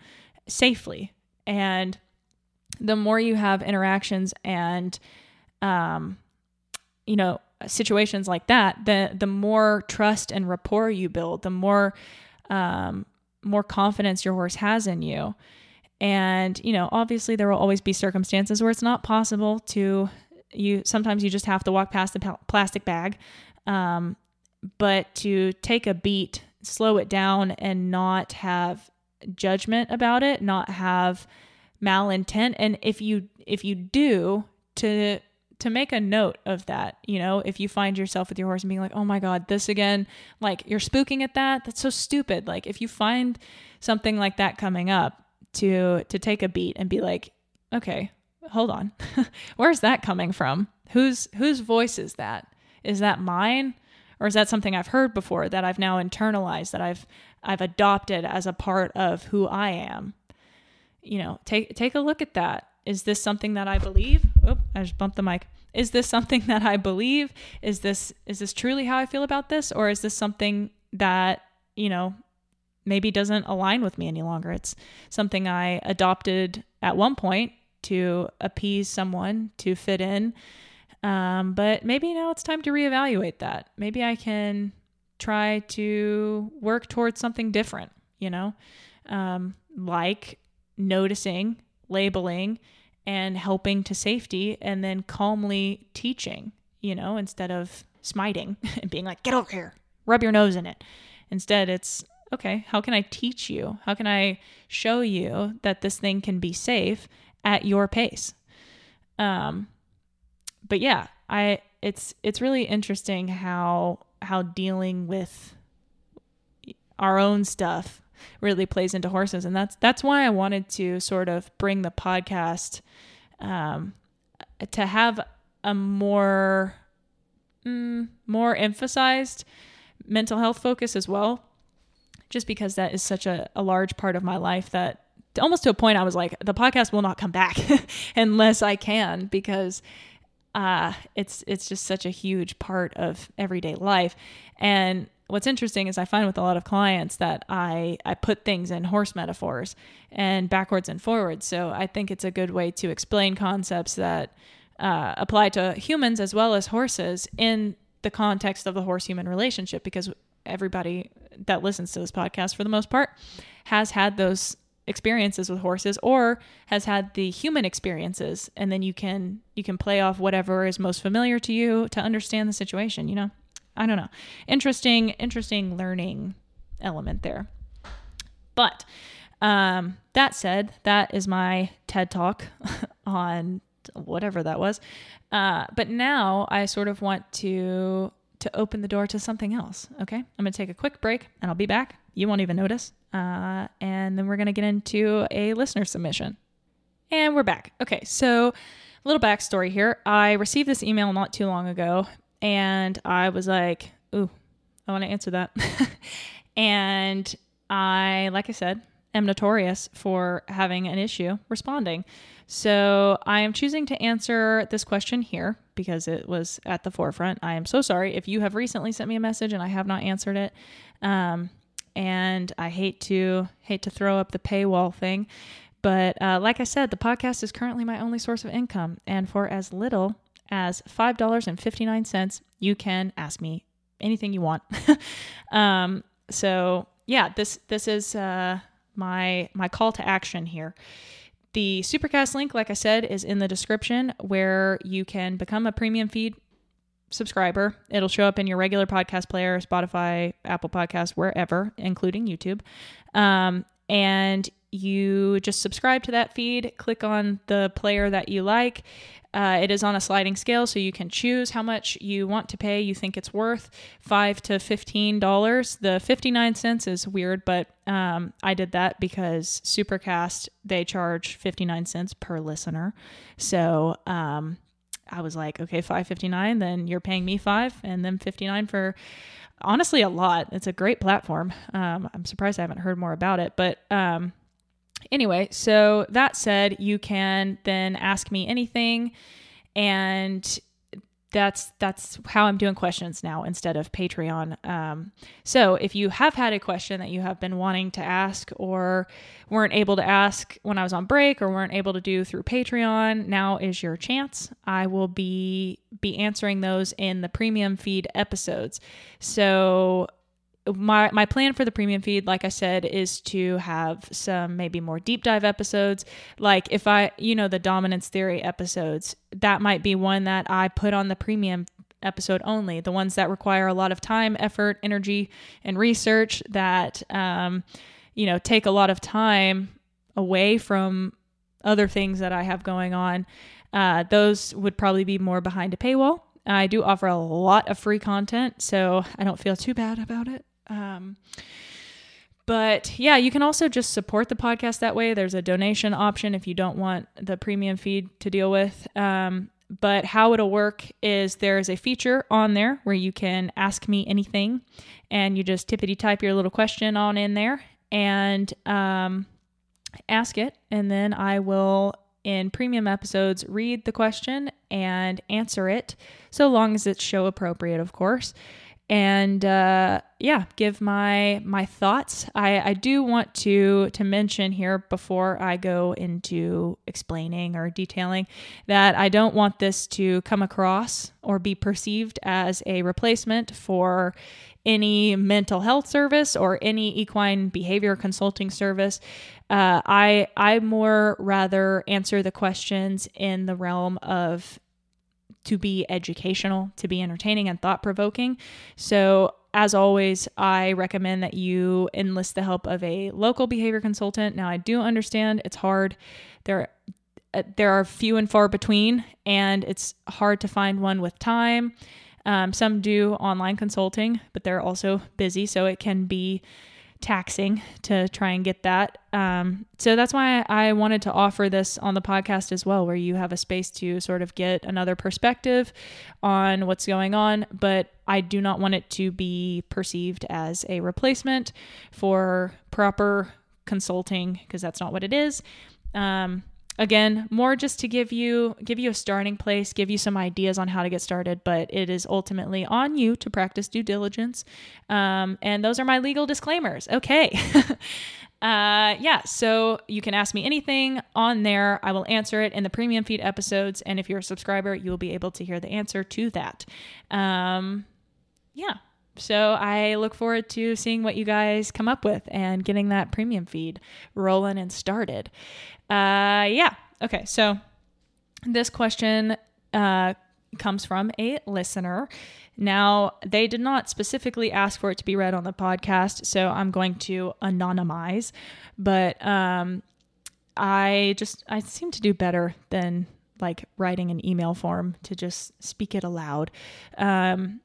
safely. And the more you have interactions and, um, you know, situations like that, the the more trust and rapport you build, the more um, more confidence your horse has in you. And you know, obviously, there will always be circumstances where it's not possible to you. Sometimes you just have to walk past the plastic bag, um, but to take a beat, slow it down, and not have judgment about it, not have malintent, and if you if you do to to make a note of that. You know, if you find yourself with your horse and being like, oh my God, this again, like you're spooking at that, that's so stupid. Like if you find something like that coming up, to to take a beat and be like, okay, hold on. Where's that coming from? Whose whose voice is that? Is that mine? Or is that something I've heard before that I've now internalized, that I've I've adopted as a part of who I am? You know, take take a look at that is this something that I believe? Oh, I just bumped the mic. Is this something that I believe? Is this is this truly how I feel about this or is this something that, you know, maybe doesn't align with me any longer? It's something I adopted at one point to appease someone, to fit in. Um, but maybe now it's time to reevaluate that. Maybe I can try to work towards something different, you know, um, like noticing labeling and helping to safety and then calmly teaching, you know, instead of smiting and being like, get over here, rub your nose in it. Instead, it's okay, how can I teach you? How can I show you that this thing can be safe at your pace? Um, but yeah, I it's it's really interesting how how dealing with our own stuff really plays into horses. And that's that's why I wanted to sort of bring the podcast um, to have a more mm, more emphasized mental health focus as well just because that is such a, a large part of my life that almost to a point I was like the podcast will not come back unless I can because uh, it's it's just such a huge part of everyday life and what's interesting is I find with a lot of clients that I, I put things in horse metaphors and backwards and forwards. So I think it's a good way to explain concepts that uh, apply to humans as well as horses in the context of the horse human relationship because everybody that listens to this podcast for the most part has had those experiences with horses or has had the human experiences and then you can you can play off whatever is most familiar to you to understand the situation you know I don't know. Interesting, interesting learning element there. But um, that said, that is my TED talk on whatever that was. Uh, but now I sort of want to to open the door to something else. Okay, I'm gonna take a quick break and I'll be back. You won't even notice. Uh, and then we're gonna get into a listener submission. And we're back. Okay, so a little backstory here. I received this email not too long ago and I was like, ooh, I want to answer that. and I, like I said, am notorious for having an issue responding. So I am choosing to answer this question here because it was at the forefront. I am so sorry if you have recently sent me a message and I have not answered it. Um, and I hate to hate to throw up the paywall thing, but uh, like I said, the podcast is currently my only source of income, and for as little as $5.59. You can ask me anything you want. um, so yeah, this this is uh, my my call to action here. The Supercast link, like I said, is in the description where you can become a premium feed subscriber. It'll show up in your regular podcast player, Spotify, Apple Podcasts, wherever, including YouTube. Um, and you just subscribe to that feed, click on the player that you like. Uh, it is on a sliding scale, so you can choose how much you want to pay. You think it's worth five to fifteen dollars. The fifty-nine cents is weird, but um, I did that because Supercast they charge fifty-nine cents per listener. So um, I was like, okay, five fifty-nine. Then you're paying me five, and then fifty-nine for honestly a lot. It's a great platform. Um, I'm surprised I haven't heard more about it, but um, Anyway, so that said, you can then ask me anything and that's that's how I'm doing questions now instead of Patreon. Um, so if you have had a question that you have been wanting to ask or weren't able to ask when I was on break or weren't able to do through Patreon, now is your chance. I will be be answering those in the premium feed episodes. So my my plan for the premium feed like i said is to have some maybe more deep dive episodes. Like if i you know the dominance theory episodes that might be one that i put on the premium episode only the ones that require a lot of time effort energy and research that um, you know take a lot of time away from other things that i have going on. Uh, those would probably be more behind a paywall. I do offer a lot of free content, so I don't feel too bad about it. Um, but yeah, you can also just support the podcast that way. There's a donation option if you don't want the premium feed to deal with. Um, but how it'll work is there's a feature on there where you can ask me anything, and you just tippity type your little question on in there and um, ask it, and then I will in premium episodes read the question and answer it, so long as it's show appropriate, of course and uh, yeah, give my my thoughts. I, I do want to to mention here before I go into explaining or detailing that I don't want this to come across or be perceived as a replacement for any mental health service or any equine behavior consulting service. Uh, I I more rather answer the questions in the realm of to be educational, to be entertaining and thought provoking. So, as always, I recommend that you enlist the help of a local behavior consultant. Now, I do understand it's hard. There uh, there are few and far between, and it's hard to find one with time. Um, some do online consulting, but they're also busy, so it can be taxing to try and get that. Um, so that's why I wanted to offer this on the podcast as well, where you have a space to sort of get another perspective on what's going on. But I do not want it to be perceived as a replacement for proper consulting because that's not what it is. Um, again more just to give you give you a starting place give you some ideas on how to get started but it is ultimately on you to practice due diligence. Um, and those are my legal disclaimers. Okay. Uh, yeah so you can ask me anything on there. I will answer it in the premium feed episodes. And if you're a subscriber you will be able to hear the answer to that. Um, yeah so I look forward to seeing what you guys come up with and getting that premium feed rolling and started. Uh, yeah. Okay. So this question uh, comes from a listener. Now, they did not specifically ask for it to be read on the podcast, so I'm going to anonymize. But um, I just I seem to do better than like writing an email form to just speak it aloud. Um,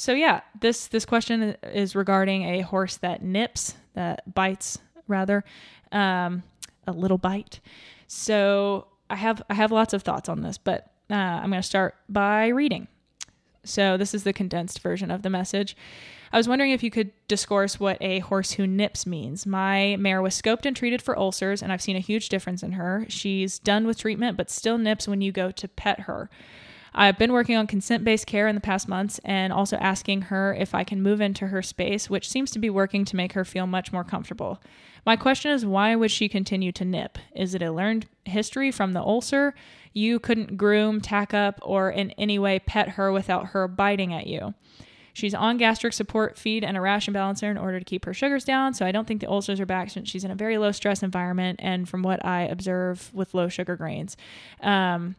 so yeah, this this question is regarding a horse that nips, that bites rather, um, a little bite. So I have I have lots of thoughts on this, but uh, I'm going to start by reading. So this is the condensed version of the message. I was wondering if you could discourse what a horse who nips means. My mare was scoped and treated for ulcers, and I've seen a huge difference in her. She's done with treatment, but still nips when you go to pet her. I've been working on consent based care in the past months and also asking her if I can move into her space, which seems to be working to make her feel much more comfortable. My question is why would she continue to nip? Is it a learned history from the ulcer? You couldn't groom, tack up, or in any way pet her without her biting at you. She's on gastric support feed and a ration balancer in order to keep her sugars down, so I don't think the ulcers are back since she's in a very low stress environment and from what I observe with low sugar grains. Um,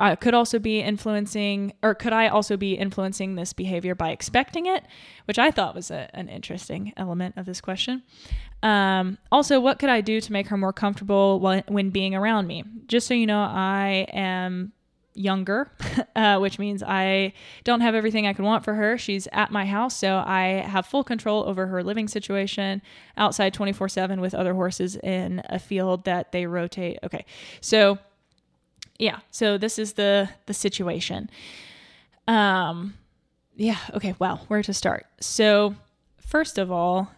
uh, could also be influencing, or could I also be influencing this behavior by expecting it, which I thought was a, an interesting element of this question. Um, also, what could I do to make her more comfortable when, when being around me? Just so you know, I am younger, uh, which means I don't have everything I could want for her. She's at my house, so I have full control over her living situation outside 24 7 with other horses in a field that they rotate. Okay, so yeah, so this is the the situation. Um yeah, okay, well, where to start? So, first of all,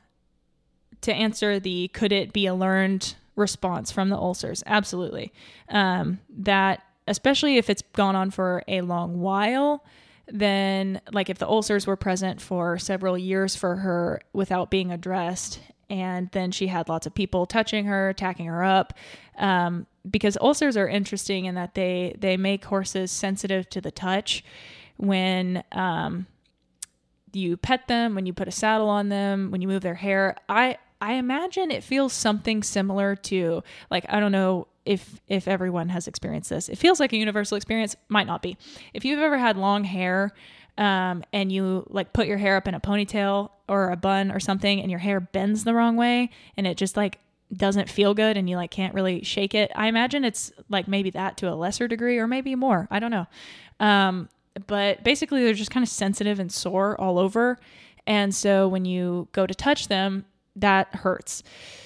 to answer the could it be a learned response from the ulcers? Absolutely. Um that especially if it's gone on for a long while, then like if the ulcers were present for several years for her without being addressed and then she had lots of people touching her tacking her up um, because ulcers are interesting in that they they make horses sensitive to the touch. When um, you pet them when you put a saddle on them when you move their hair i i imagine it feels something similar to like i don't know if if everyone has experienced this. It feels like a universal experience might not be. If you've ever had long hair um, and you like put your hair up in a ponytail or a bun or something and your hair bends the wrong way and it just like doesn't feel good and you like can't really shake it i imagine it's like maybe that to a lesser degree or maybe more i don't know um, but basically they're just kind of sensitive and sore all over and so when you go to touch them that hurts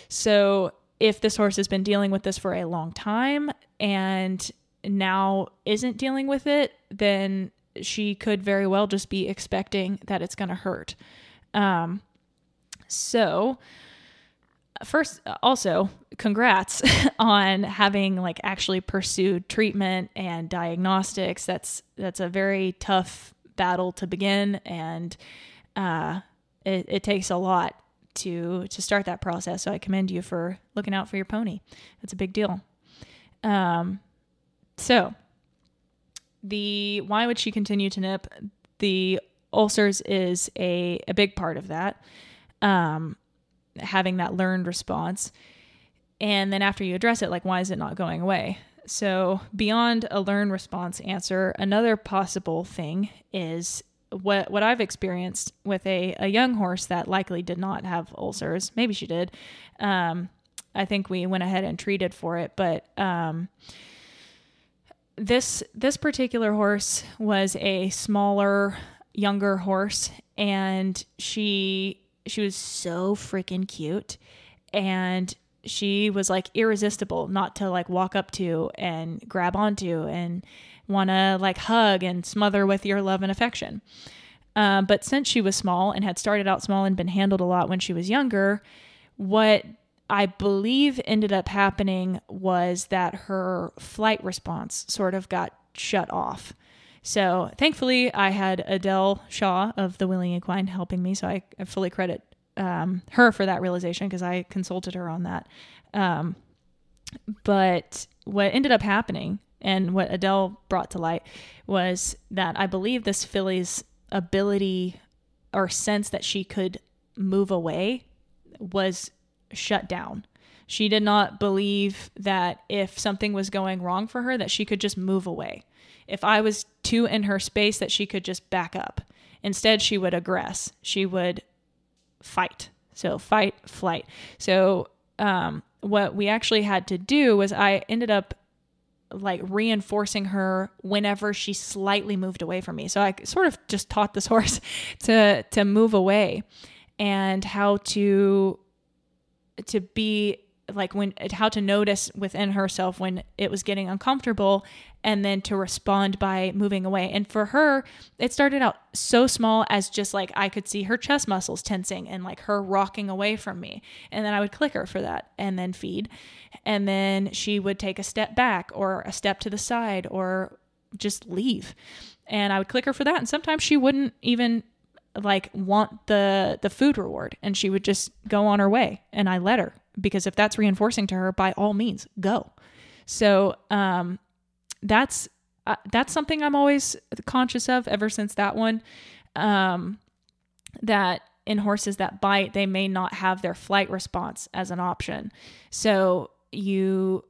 so if this horse has been dealing with this for a long time and now isn't dealing with it then she could very well just be expecting that it's going to hurt. Um, so, first, also, congrats on having like actually pursued treatment and diagnostics. That's that's a very tough battle to begin, and uh, it, it takes a lot to to start that process. So I commend you for looking out for your pony. That's a big deal. Um, so the why would she continue to nip? The ulcers is a, a big part of that. Um, having that learned response. And then after you address it, like, why is it not going away? So, beyond a learned response answer, another possible thing is what what I've experienced with a, a young horse that likely did not have ulcers. Maybe she did. Um, I think we went ahead and treated for it, but um, this this particular horse was a smaller, younger horse, and she she was so freaking cute, and she was like irresistible not to like walk up to and grab onto and want to like hug and smother with your love and affection. Um, but since she was small and had started out small and been handled a lot when she was younger, what I believe ended up happening was that her flight response sort of got shut off. So thankfully, I had Adele Shaw of the Willing Equine helping me. So I, fully credit um, her for that realization because I consulted her on that. Um, but what ended up happening and what Adele brought to light was that I believe this filly's ability or sense that she could move away was shut down. She did not believe that if something was going wrong for her that she could just move away. If I was too in her space that she could just back up. Instead, she would aggress. She would fight. So fight, flight. So um, what we actually had to do was I ended up like reinforcing her whenever she slightly moved away from me. So I sort of just taught this horse to to move away and how to to be like when how to notice within herself when it was getting uncomfortable and then to respond by moving away. And for her it started out so small as just like i could see her chest muscles tensing and like her rocking away from me. And then i would click her for that and then feed. And then she would take a step back or a step to the side or just leave. And i would click her for that. And sometimes she wouldn't even like want the the food reward. And she would just go on her way. And I let her because if that's reinforcing to her by all means go. So um that's uh, that's something I'm always conscious of ever since that one um that in horses that bite they may not have their flight response as an option. So you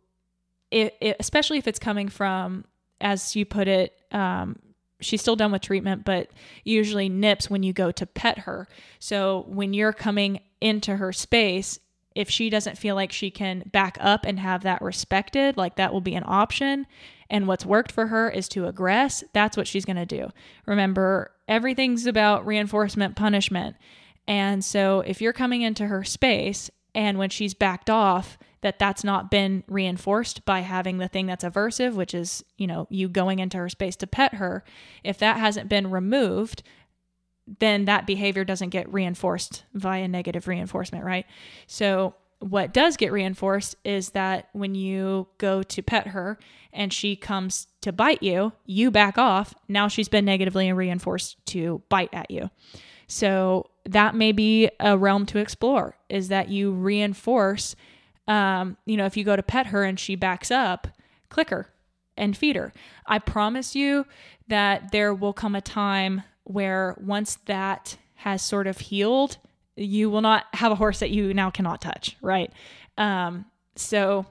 it, it, especially if it's coming from as you put it um, she's still done with treatment, but usually nips when you go to pet her. So when you're coming into her space, if she doesn't feel like she can back up and have that respected, like that will be an option. And what's worked for her is to aggress. That's what she's going to do. Remember, everything's about reinforcement punishment. And so if you're coming into her space and when she's backed off, that that's not been reinforced by having the thing that's aversive, which is, you know, you going into her space to pet her. If that hasn't been removed, then that behavior doesn't get reinforced via negative reinforcement, right? So what does get reinforced is that when you go to pet her and she comes to bite you, you back off. Now she's been negatively reinforced to bite at you. So that may be a realm to explore is that you reinforce, um, you know, if you go to pet her and she backs up, click her and feed her. I promise you that there will come a time where once that has sort of healed, you will not have a horse that you now cannot touch, right? Um, so,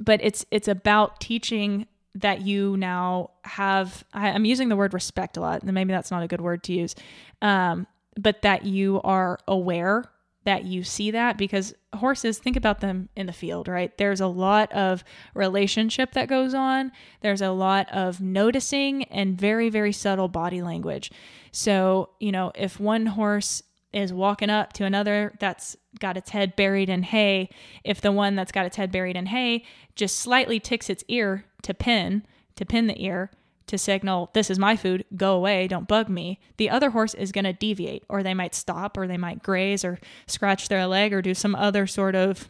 but it's it's about teaching that you now have. I, am using the word respect a lot, and maybe that's not a good word to use, um, but that you are aware that you see that because horses think about them in the field right? There's a lot of relationship that goes on. There's a lot of noticing and very very subtle body language. So you know if one horse is walking up to another that's got its head buried in hay, if the one that's got its head buried in hay just slightly ticks its ear to pin, to pin the ear, to signal, this is my food, go away, don't bug me, the other horse is going to deviate, or they might stop, or they might graze, or scratch their leg, or do some other sort of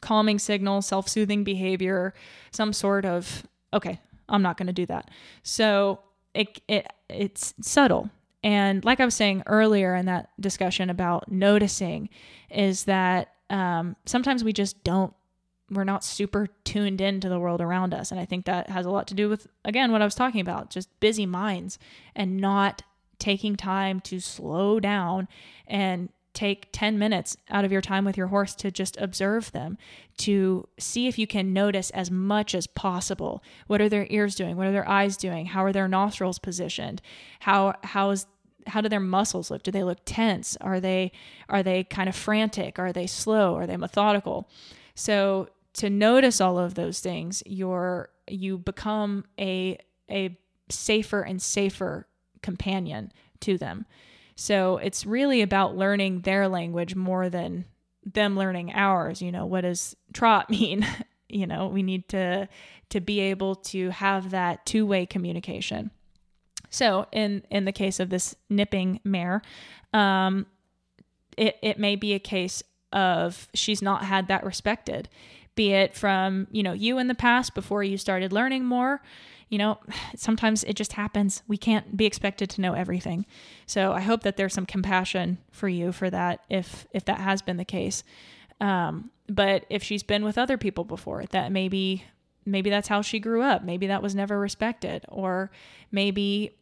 calming signal, self soothing behavior, some sort of, okay, I'm not going to do that. So it, it it's subtle and like I was saying earlier in that discussion about noticing, is that um, sometimes we just don't, we're not super tuned into the world around us. And I think that has a lot to do with, again, what I was talking about just busy minds and not taking time to slow down and take 10 minutes out of your time with your horse to just observe them to see if you can notice as much as possible. What are their ears doing? What are their eyes doing? How are their nostrils positioned? How how is how do their muscles look? Do they look tense? Are they are they kind of frantic? Are they slow? Are they methodical? So to notice all of those things you're you become a a safer and safer companion to them so it's really about learning their language more than them learning ours. You know, what does trot mean? you know, we need to to be able to have that two-way communication. So in in the case of this nipping mare, um, it, it may be a case of she's not had that respected, be it from, you know, you in the past before you started learning more, you know, sometimes it just happens. We can't be expected to know everything. So I hope that there's some compassion for you for that if if that has been the case. Um, but if she's been with other people before, that maybe maybe that's how she grew up. Maybe that was never respected, or maybe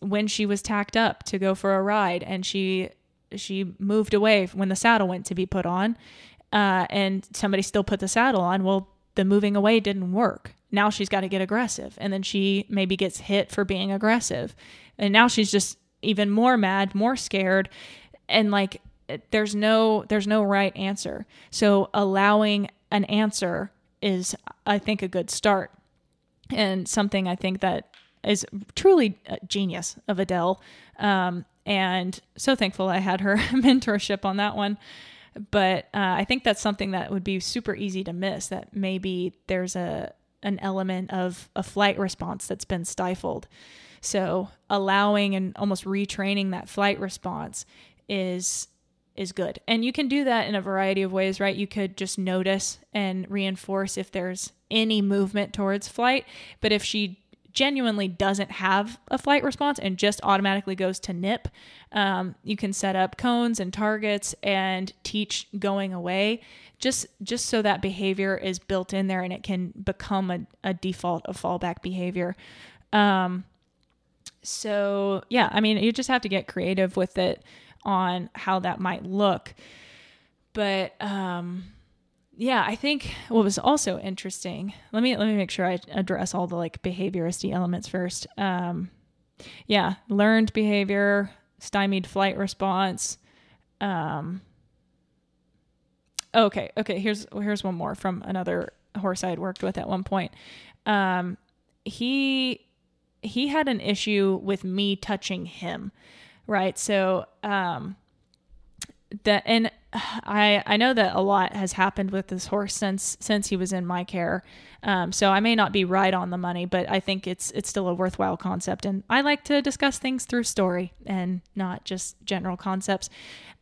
when she was tacked up to go for a ride and she she moved away when the saddle went to be put on, uh, and somebody still put the saddle on. Well, the moving away didn't work. Now she's got to get aggressive. And then she maybe gets hit for being aggressive. And now she's just even more mad, more scared. And like there's no there's no right answer. So allowing an answer is I think a good start. And something I think that is truly genius of Adele. Um, and so thankful I had her mentorship on that one but uh, I think that's something that would be super easy to miss. That maybe there's a an element of a flight response that's been stifled. So allowing and almost retraining that flight response is is good. And you can do that in a variety of ways, right? You could just notice and reinforce if there's any movement towards flight, but if she genuinely doesn't have a flight response and just automatically goes to nip, um, you can set up cones and targets and teach going away just just so that behavior is built in there and it can become a, a default of fallback behavior. Um, so yeah, I mean, you just have to get creative with it on how that might look. But um, yeah, I think what was also interesting. Let me let me make sure I address all the like behavioristy elements first. Um, yeah, learned behavior, stymied flight response. Um, okay, okay. Here's here's one more from another horse I had worked with at one point. Um, he he had an issue with me touching him, right? So um, that and I I know that a lot has happened with this horse since since he was in my care. Um, so I may not be right on the money, but I think it's it's still a worthwhile concept, and I like to discuss things through story and not just general concepts.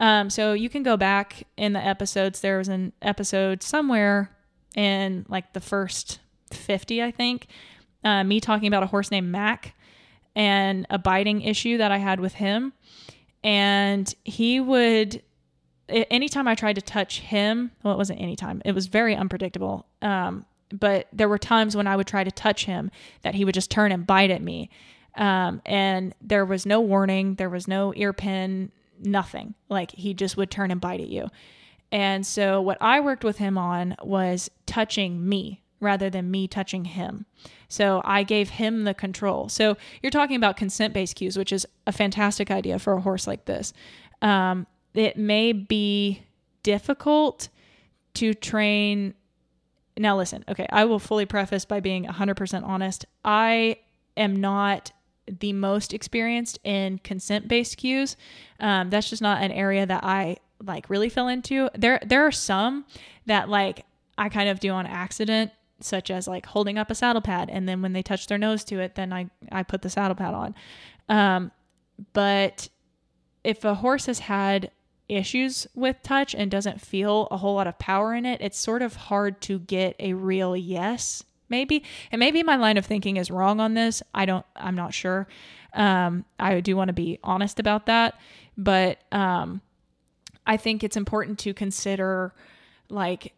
Um, so you can go back in the episodes. There was an episode somewhere in like the first fifty, I think, uh, me talking about a horse named Mac and a biting issue that I had with him, and he would anytime I tried to touch him, well, it wasn't anytime, it was very unpredictable. Um, but there were times when I would try to touch him that he would just turn and bite at me. Um, and there was no warning, there was no ear pin, nothing. Like he just would turn and bite at you. And so what I worked with him on was touching me rather than me touching him. So I gave him the control. So you're talking about consent based cues, which is a fantastic idea for a horse like this. Um, it may be difficult to train. Now, listen, okay, I will fully preface by being 100% honest. I am not the most experienced in consent based cues. Um, that's just not an area that I like really fell into. There, there are some that like I kind of do on accident, such as like holding up a saddle pad, and then when they touch their nose to it, then I I put the saddle pad on. Um, but if a horse has had issues with touch and doesn't feel a whole lot of power in it, it's sort of hard to get a real yes, maybe. And maybe my line of thinking is wrong on this. I don't, I'm not sure. Um, I do want to be honest about that. But um, I think it's important to consider like,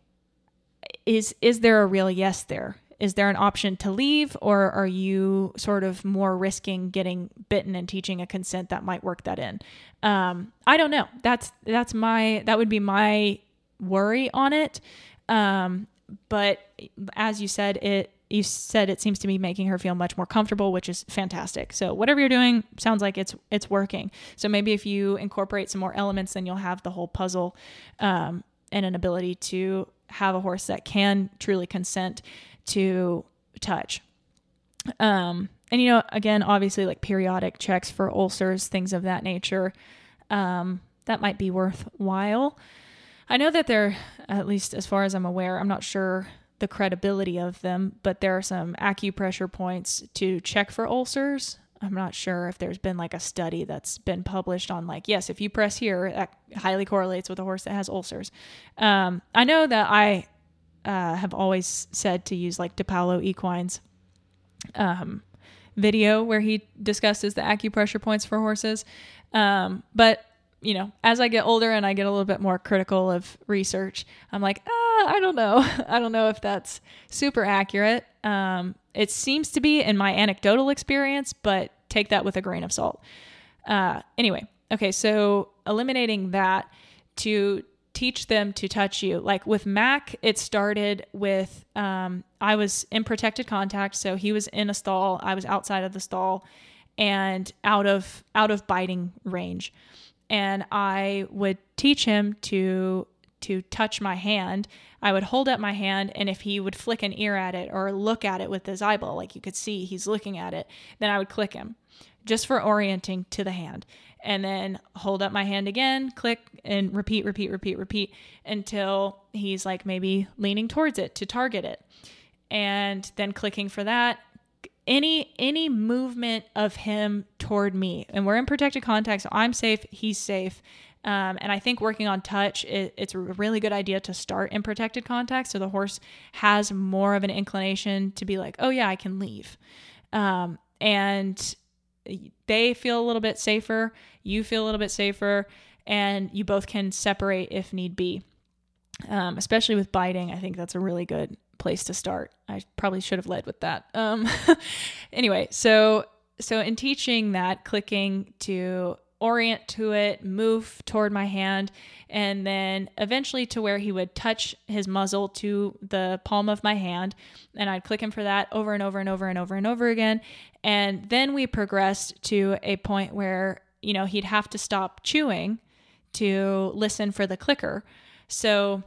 is is there a real yes there? Is there an option to leave or are you sort of more risking getting bitten and teaching a consent that might work that in? Um, i don't know. That's that's my that would be my worry on it. Um, but as you said it you said it seems to be making her feel much more comfortable which is fantastic. So whatever you're doing sounds like it's it's working. So maybe if you incorporate some more elements then you'll have the whole puzzle um, and an ability to have a horse that can truly consent to touch. Um, and you know, again, obviously, like periodic checks for ulcers, things of that nature, um, that might be worthwhile. I know that there, at least as far as I'm aware, I'm not sure the credibility of them, but there are some acupressure points to check for ulcers. I'm not sure if there's been like a study that's been published on like, yes, if you press here, that highly correlates with a horse that has ulcers. Um, I know that I uh, have always said to use like DePaulo Equine's um, video where he discusses the acupressure points for horses. Um, but you know, as I get older and I get a little bit more critical of research, I'm like, ah, I don't know. I don't know if that's super accurate. Um, it seems to be in my anecdotal experience, but take that with a grain of salt. Uh, anyway, okay, so eliminating that to teach them to touch you. Like with Mac, it started with um, I was in protected contact, so he was in a stall, I was outside of the stall, and out of out of biting range, and I would teach him to to touch my hand. I would hold up my hand, and if he would flick an ear at it or look at it with his eyeball, like you could see he's looking at it, then I would click him just for orienting to the hand and then hold up my hand again, click and repeat, repeat, repeat, repeat until he's like maybe leaning towards it to target it. And then clicking for that. Any any movement of him toward me, and we're in protected contact, so I'm safe, he's safe, um, and I think working on touch, it, it's a really good idea to start in protected contact, so the horse has more of an inclination to be like, "Oh yeah, I can leave," um, and they feel a little bit safer, you feel a little bit safer, and you both can separate if need be. Um, especially with biting, I think that's a really good place to start. I probably should have led with that. Um, anyway, so so in teaching that, clicking to orient to it, move toward my hand, and then eventually to where he would touch his muzzle to the palm of my hand. And I'd click him for that over and over and over and over and over again. And then we progressed to a point where, you know, he'd have to stop chewing to listen for the clicker. So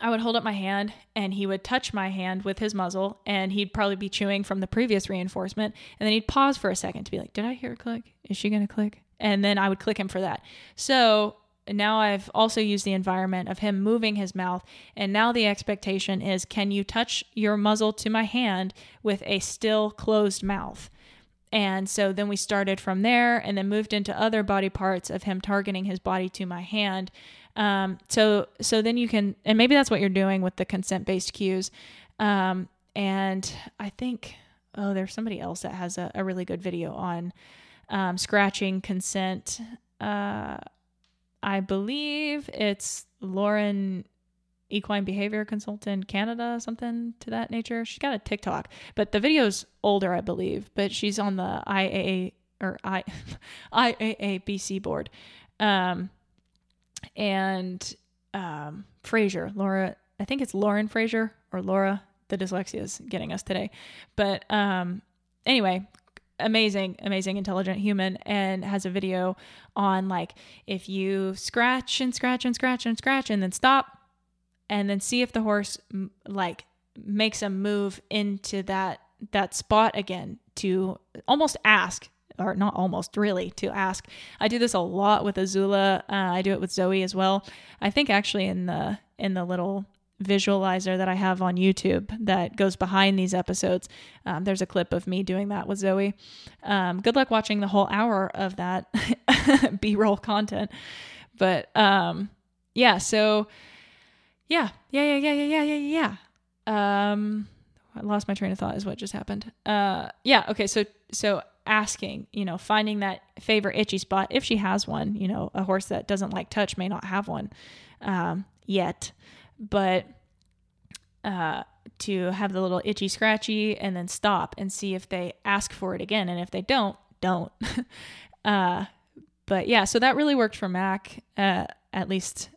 I would hold up my hand and he would touch my hand with his muzzle and he'd probably be chewing from the previous reinforcement. And then he'd pause for a second to be like, Did I hear a click? Is she going to click? And then I would click him for that. So now I've also used the environment of him moving his mouth. And now the expectation is can you touch your muzzle to my hand with a still closed mouth? And so then we started from there and then moved into other body parts of him targeting his body to my hand. Um, so so then you can and maybe that's what you're doing with the consent based cues. Um, and I think oh there's somebody else that has a, a really good video on um, scratching consent. Uh, I believe it's Lauren equine behavior consultant Canada, something to that nature. She's got a TikTok, but the video's older, I believe, but she's on the IAA or I IAABC board. Um, and um, Fraser, Laura, I think it's Lauren Fraser or Laura. The dyslexia is getting us today, but um, anyway, amazing, amazing, intelligent human, and has a video on like if you scratch and scratch and scratch and scratch and then stop, and then see if the horse like makes a move into that that spot again to almost ask or not almost really to ask. I do this a lot with azula. Uh, i do it with zoe as well. I think actually in the in the little visualizer that I have on YouTube that goes behind these episodes. Um, there's a clip of me doing that with Zoe. Um, good luck watching the whole hour of that B roll content. But um, yeah, so yeah, yeah, yeah, yeah, yeah, yeah, yeah, yeah. Um, I lost my train of thought is what just happened. Uh, yeah, okay, so so asking, you know, finding that favorite itchy spot if she has one. You know, a horse that doesn't like touch may not have one um, yet but uh to have the little itchy scratchy and then stop and see if they ask for it again and if they don't, don't. uh but yeah, so that really worked for Mac uh at least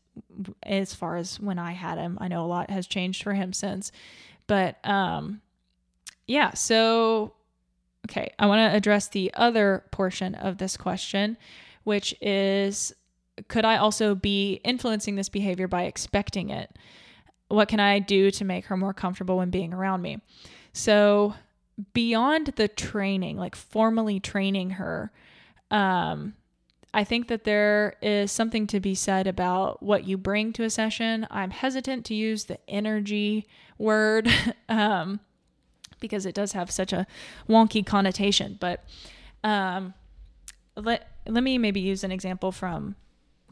as far as when I had him. I know a lot has changed for him since. But um yeah, so okay, I want to address the other portion of this question, which is could I also be influencing this behavior by expecting it? What can I do to make her more comfortable when being around me? So, beyond the training, like formally training her, um, I think that there is something to be said about what you bring to a session. I'm hesitant to use the energy word um, because it does have such a wonky connotation. But um, let let me maybe use an example from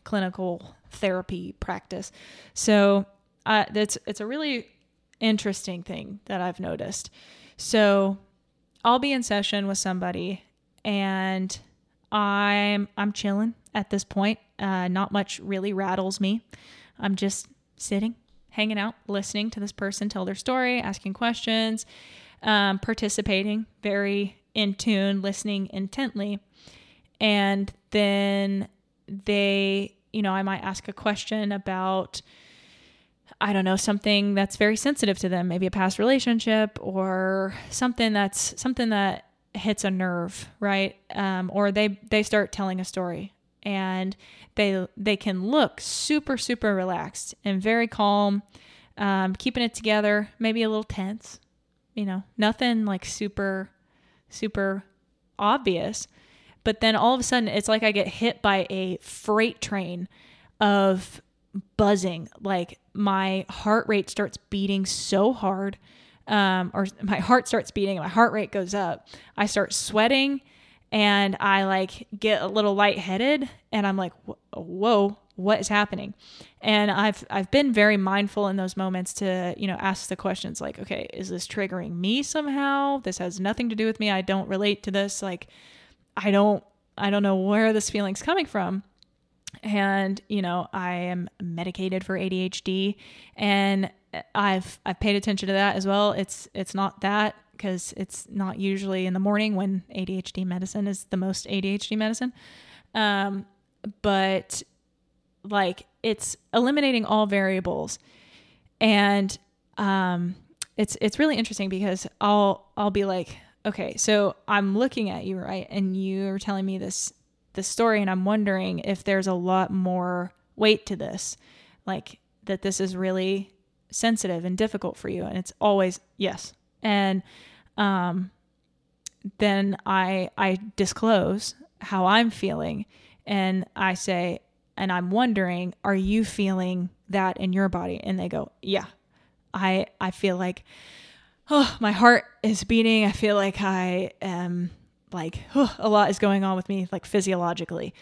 clinical therapy practice. So uh, that's it's a really interesting thing that I've noticed. So I'll be in session with somebody and I'm I'm chilling at this point. Uh, not much really rattles me. I'm just sitting, hanging out, listening to this person tell their story, asking questions, um, participating, very in tune, listening intently, and then they, you know, I might ask a question about. I don't know, something that's very sensitive to them, maybe a past relationship or something that's something that hits a nerve, right? Um, or they they start telling a story, and they they can look super super relaxed and very calm, um, keeping it together, maybe a little tense, you know, nothing like super super obvious. But then all of a sudden, it's like I get hit by a freight train of buzzing. Like my heart rate starts beating so hard um, or my heart starts beating, and my heart rate goes up. I start sweating and I like get a little lightheaded and I'm like, whoa, what is happening? And I've I've been very mindful in those moments to, you know, ask the questions like, okay, is this triggering me somehow? This has nothing to do with me. I don't relate to this. Like I don't I don't know where this feeling's coming from. And you know i am medicated for adhd and i've i've paid attention to that as well. It's it's not that because it's not usually in the morning when adhd medicine is the most adhd medicine. Um, but like it's eliminating all variables. And um, it's it's really interesting because i'll i'll be like okay so i'm looking at you right and you're telling me this the story and I'm wondering if there's a lot more weight to this, like that this is really sensitive and difficult for you and it's always yes. And um then I I disclose how I'm feeling and I say and I'm wondering, are you feeling that in your body? And they go, yeah, I, I feel like, oh, my heart is beating. I feel like I am like, oh, a lot is going on with me, like physiologically.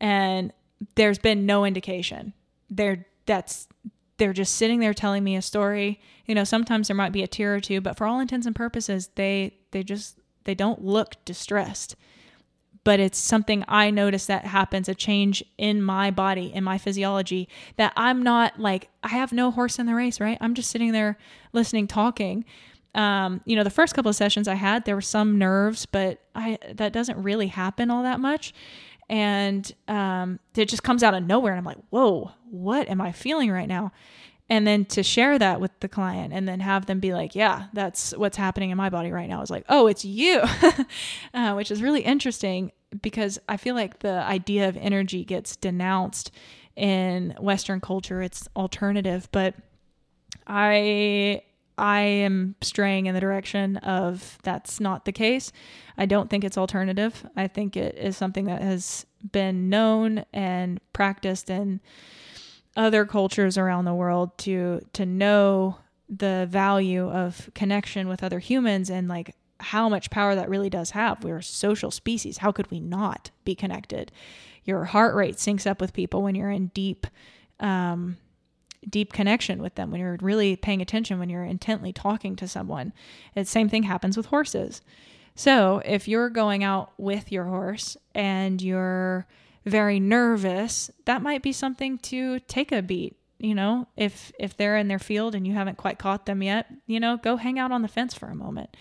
And there's been no indication. They're, that's, they're just sitting there telling me a story. You know, sometimes there might be a tear or two, but for all intents and purposes, they, they just, they don't look distressed but it's something I notice that happens a change in my body, in my physiology, that I'm not like, I have no horse in the race, right? I'm just sitting there listening, talking. Um, you know, the first couple of sessions I had, there were some nerves, but I that doesn't really happen all that much. And um, it just comes out of nowhere. And I'm like, whoa, what am I feeling right now? and then to share that with the client and then have them be like yeah that's what's happening in my body right now is like oh it's you uh, which is really interesting because i feel like the idea of energy gets denounced in western culture it's alternative but i i am straying in the direction of that's not the case i don't think it's alternative i think it is something that has been known and practiced in other cultures around the world to to know the value of connection with other humans and like how much power that really does have. We're a social species. How could we not be connected? Your heart rate syncs up with people when you're in deep um, deep connection with them, when you're really paying attention, when you're intently talking to someone. The same thing happens with horses. So if you're going out with your horse and you're very nervous, that might be something to take a beat. You know, if if they're in their field and you haven't quite caught them yet, you know, go hang out on the fence for a moment.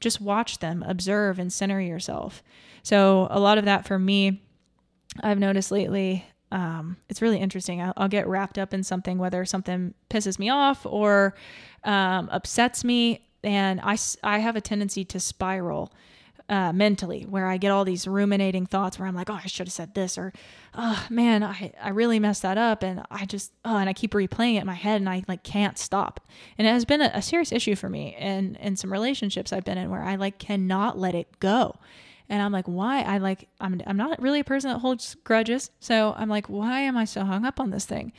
Just watch them, observe, and center yourself. So a lot of that for me, I've noticed lately. Um, it's really interesting. I'll, I'll, get wrapped up in something, whether something pisses me off or um, upsets me, and I I have a tendency to spiral uh, mentally where I get all these ruminating thoughts where I'm like, oh, I should have said this, or oh man, I, I really messed that up. And I just, oh, and I keep replaying it in my head and I like can't stop. And it has been a, a serious issue for me and in some relationships I've been in where I like cannot let it go. And I'm like, why? I like, I'm, I'm not really a person that holds grudges. So I'm like, why am I so hung up on this thing?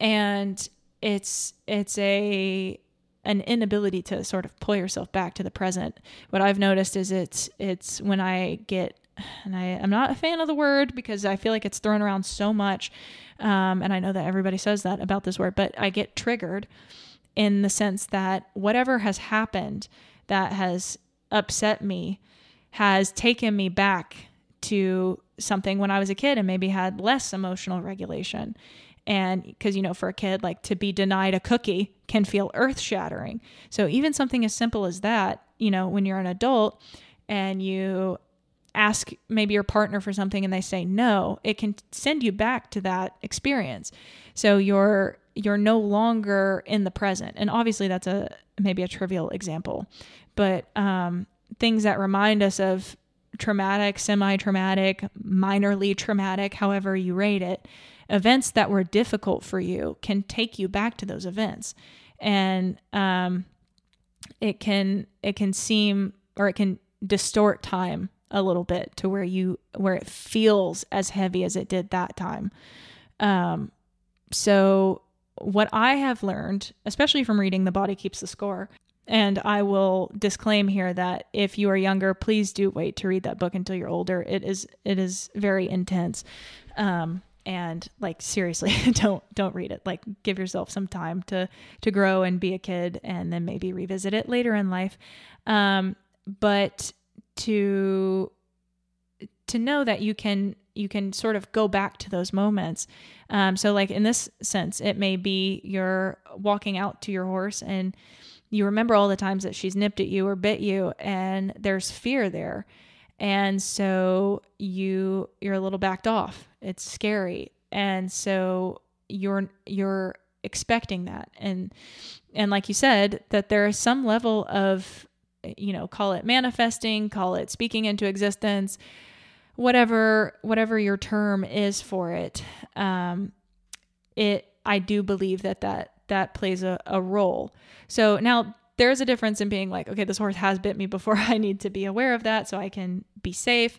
And it's, it's a, an inability to sort of pull yourself back to the present. What I've noticed is it's it's when I get and I, am not a fan of the word because I feel like it's thrown around so much. Um, and I know that everybody says that about this word, but I get triggered in the sense that whatever has happened that has upset me has taken me back to something when I was a kid and maybe had less emotional regulation. And because, you know, for a kid, like to be denied a cookie can feel earth shattering. So even something as simple as that, you know, when you're an adult and you ask maybe your partner for something and they say no, it can send you back to that experience. So you're you're no longer in the present. And obviously that's a maybe a trivial example, but um, things that remind us of traumatic, semi-traumatic, minorly traumatic, however you rate it, events that were difficult for you can take you back to those events. And um, it can it can seem or it can distort time a little bit to where you where it feels as heavy as it did that time. Um, so what i have learned especially from reading the body keeps the score and I will disclaim here that if you are younger, please do wait to read that book until you're older. It is it is very intense. Um, and like seriously don't don't read it like give yourself some time to to grow and be a kid and then maybe revisit it later in life um but to to know that you can you can sort of go back to those moments um so like in this sense it may be you're walking out to your horse and you remember all the times that she's nipped at you or bit you and there's fear there. And so you you're a little backed off. It's scary. And so you're you're expecting that. And and like you said that there is some level of you know call it manifesting call it speaking into existence whatever whatever your term is for it. Um it i do believe that that that plays a, a role so now there's a difference in being like, okay, this horse has bit me before. I need to be aware of that so I can be safe.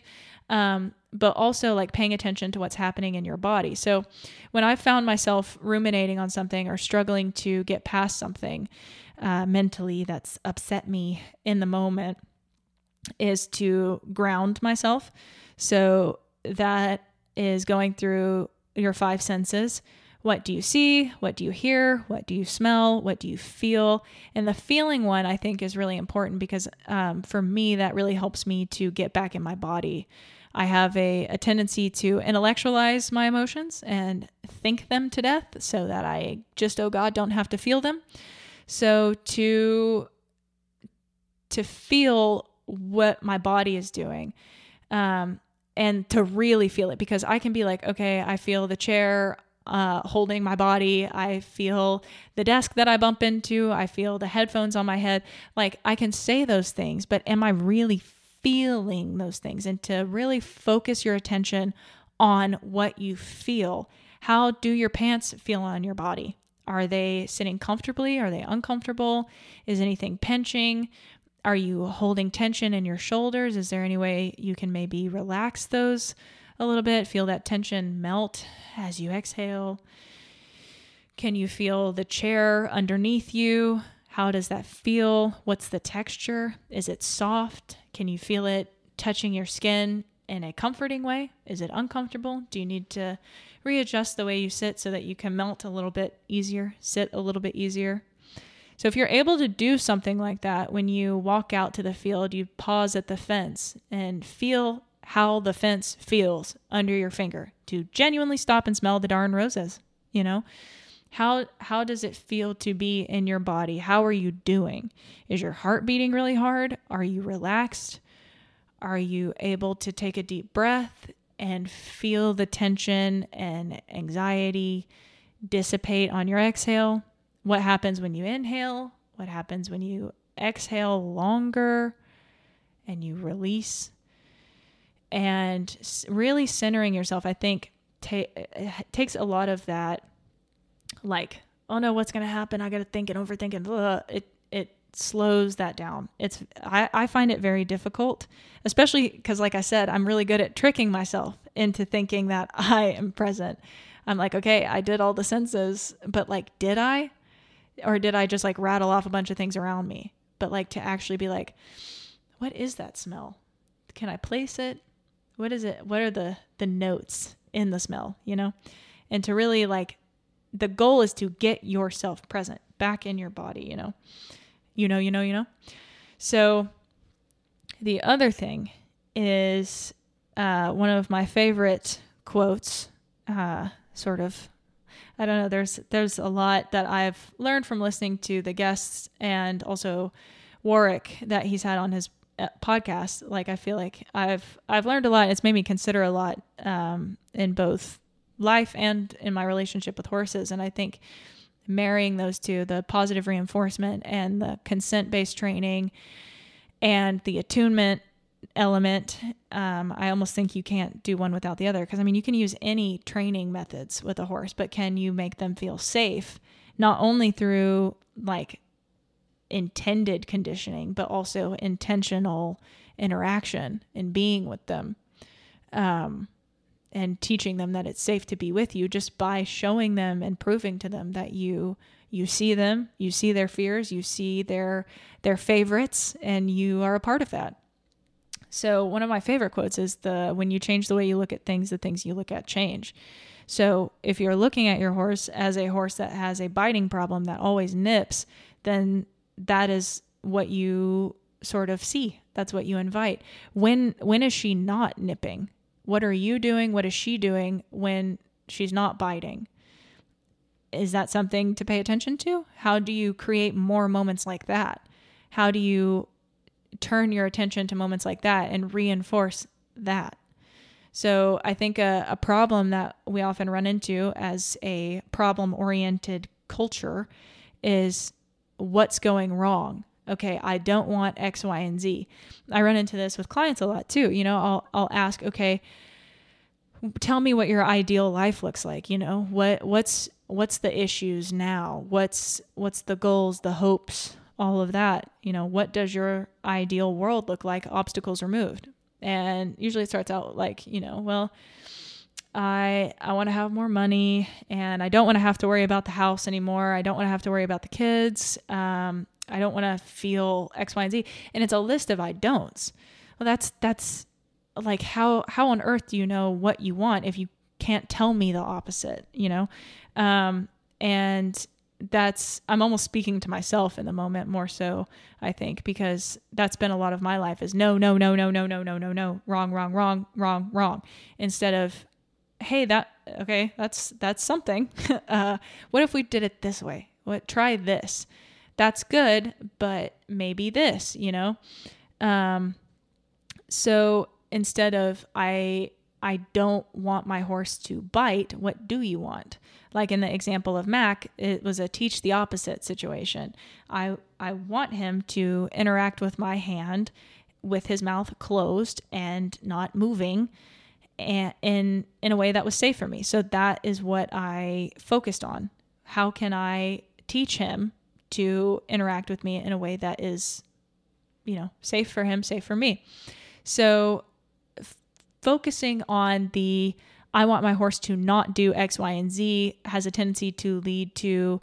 Um, but also like paying attention to what's happening in your body. So when I found myself ruminating on something or struggling to get past something uh, mentally that's upset me in the moment, is to ground myself. So that is going through your five senses. What do you see? What do you hear? What do you smell? What do you feel? And the feeling one, I think, is really important because um, for me, that really helps me to get back in my body. I have a, a tendency to intellectualize my emotions and think them to death so that I just, oh God, don't have to feel them. So to to feel what my body is doing um, and to really feel it because I can be like, okay, I feel the chair uh, holding my body. I feel the desk that I bump into. I feel the headphones on my head. Like I can say those things, but am I really feeling those things? And to really focus your attention on what you feel. How do your pants feel on your body? Are they sitting comfortably? Are they uncomfortable? Is anything pinching? Are you holding tension in your shoulders? Is there any way you can maybe relax those a little bit? Feel that tension melt as you exhale. Can you feel the chair underneath you? How does that feel? What's the texture? Is it soft? Can you feel it touching your skin in a comforting way? Is it uncomfortable? Do you need to readjust the way you sit so that you can melt a little bit easier, sit a little bit easier? So if you're able to do something like that when you walk out to the field, you pause at the fence and feel how the fence feels under your finger to genuinely stop and smell the darn roses, you know? How how does it feel to be in your body? How are you doing? Is your heart beating really hard? Are you relaxed? Are you able to take a deep breath and feel the tension and anxiety dissipate on your exhale? what happens when you inhale, what happens when you exhale longer and you release. And really centering yourself, I think, ta- eh, takes a lot of that, like, oh no, what's going to happen? I got to think and overthink and blah. it, it slows that down. It's, I, I find it very difficult, especially because, like I said, I'm really good at tricking myself into thinking that I am present. I'm like, okay, I did all the senses, but like, did I? or did I just like rattle off a bunch of things around me? But like to actually be like, what is that smell? Can I place it? What is it? What are the the notes in the smell, you know? And to really like the goal is to get yourself present back in your body, you know. You know, you know, you know. So the other thing is uh, one of my favorite quotes, uh, sort of I don't know. There's there's a lot that I've learned from listening to the guests and also Warwick that he's had on his podcast. Like I feel like I've I've learned a lot. It's made me consider a lot um, in both life and in my relationship with horses. And I think marrying those two, the positive reinforcement and the consent based training and the attunement element um, i almost think you can't do one without the other because i mean you can use any training methods with a horse but can you make them feel safe not only through like intended conditioning but also intentional interaction and being with them um, and teaching them that it's safe to be with you just by showing them and proving to them that you you see them you see their fears you see their their favorites and you are a part of that so, one of my favorite quotes is the when you change the way you look at things, the things you look at change. So, if you're looking at your horse as a horse that has a biting problem that always nips, then that is what you sort of see. That's what you invite. When when is she not nipping? What are you doing? What is she doing when she's not biting? Is that something to pay attention to? How do you create more moments like that? How do you turn your attention to moments like that and reinforce that. So I think a, a problem that we often run into as a problem oriented culture is what's going wrong. Okay, I don't want X, Y, and Z. I run into this with clients a lot too. You know, I'll I'll ask, okay, tell me what your ideal life looks like. You know, what what's what's the issues now? What's what's the goals, the hopes, all of that. You know, what does your ideal world look like? Obstacles removed. And usually it starts out like, you know, well, I I want to have more money and I don't want to have to worry about the house anymore. I don't want to have to worry about the kids. Um, I don't want to feel X, Y, and Z. And it's a list of I don'ts. Well, that's that's like how how on earth do you know what you want if you can't tell me the opposite, you know? Um, and that's I'm almost speaking to myself in the moment more so, I think, because that's been a lot of my life is no, no, no, no, no, no, no, no, no, wrong, wrong, wrong, wrong, wrong. Instead of, hey, that okay, that's that's something. uh, what if we did it this way? What try this? That's good, but maybe this, you know? Um so instead of I I don't want my horse to bite. What do you want? Like in the example of Mac, it was a teach the opposite situation. I I want him to interact with my hand with his mouth closed and not moving and in in a way that was safe for me. So that is what I focused on. How can I teach him to interact with me in a way that is you know, safe for him, safe for me. So focusing on the I want my horse to not do X, Y, and Z has a tendency to lead to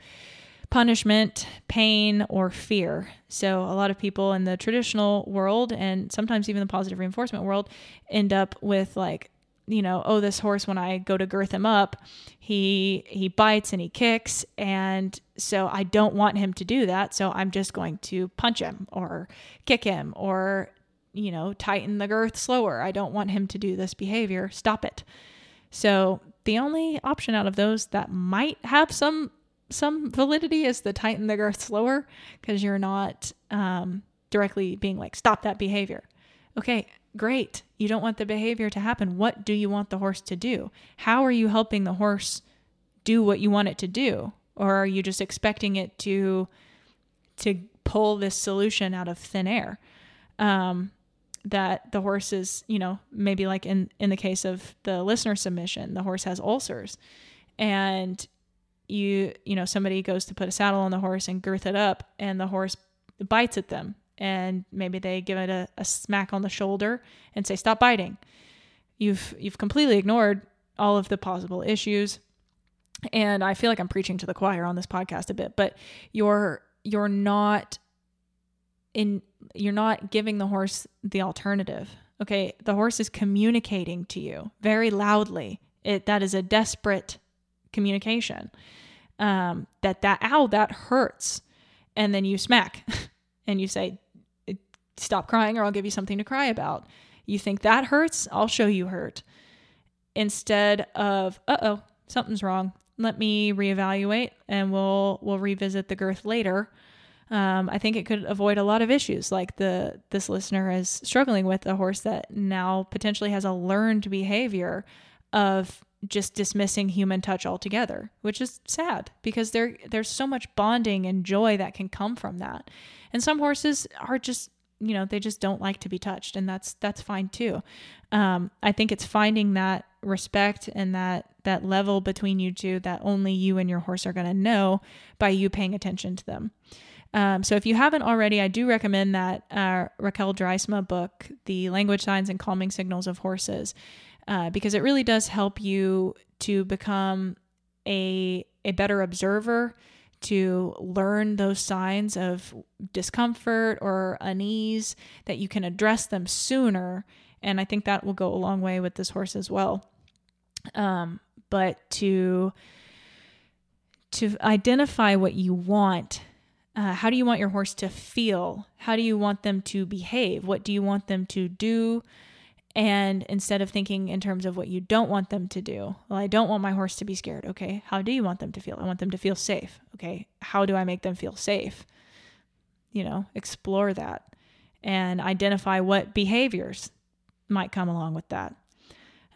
punishment, pain, or fear. So, a lot of people in the traditional world and sometimes even the positive reinforcement world end up with like, you know, oh, this horse when I go to girth him up, he he bites and he kicks and so I don't want him to do that, so I'm just going to punch him or kick him or you know, tighten the girth slower. I don't want him to do this behavior. Stop it. So the only option out of those that might have some some validity is the tighten the girth slower because you're not um, directly being like stop that behavior. Okay, great. You don't want the behavior to happen. What do you want the horse to do? How are you helping the horse do what you want it to do, or are you just expecting it to to pull this solution out of thin air? Um, that the horse is, you know, maybe like in in the case of the listener submission, the horse has ulcers and you you know somebody goes to put a saddle on the horse and girth it up and the horse bites at them and maybe they give it a, a smack on the shoulder and say stop biting you've you've completely ignored all of the possible issues and i feel like i'm preaching to the choir on this podcast a bit but you're you're not in you're not giving the horse the alternative. Okay, the horse is communicating to you very loudly. It that is a desperate communication. Um, that that ow that hurts, and then you smack, and you say, "Stop crying, or I'll give you something to cry about." You think that hurts? I'll show you hurt. Instead of, "Uh oh, something's wrong. Let me reevaluate, and we'll we'll revisit the girth later." um, I think it could avoid a lot of issues like the this listener is struggling with a horse that now potentially has a learned behavior of just dismissing human touch altogether, which is sad because there there's so much bonding and joy that can come from that. And some horses are just you know they just don't like to be touched and that's that's fine too. Um, i think it's finding that respect and that that level between you two that only you and your horse are going to know by you paying attention to them. Um, so if you haven't already, I do recommend that uh, Raquel Draaisma book, The Language Signs and Calming Signals of Horses, uh, because it really does help you to become a, a better observer, to learn those signs of discomfort or unease, that you can address them sooner. And I think that will go a long way with this horse as well. Um, but to to identify what you want uh, how do you want your horse to feel? How do you want them to behave? What do you want them to do? And instead of thinking in terms of what you don't want them to do, well, I don't want my horse to be scared. Okay, how do you want them to feel? I want them to feel safe. Okay, how do I make them feel safe? You know, explore that and identify what behaviors might come along with that.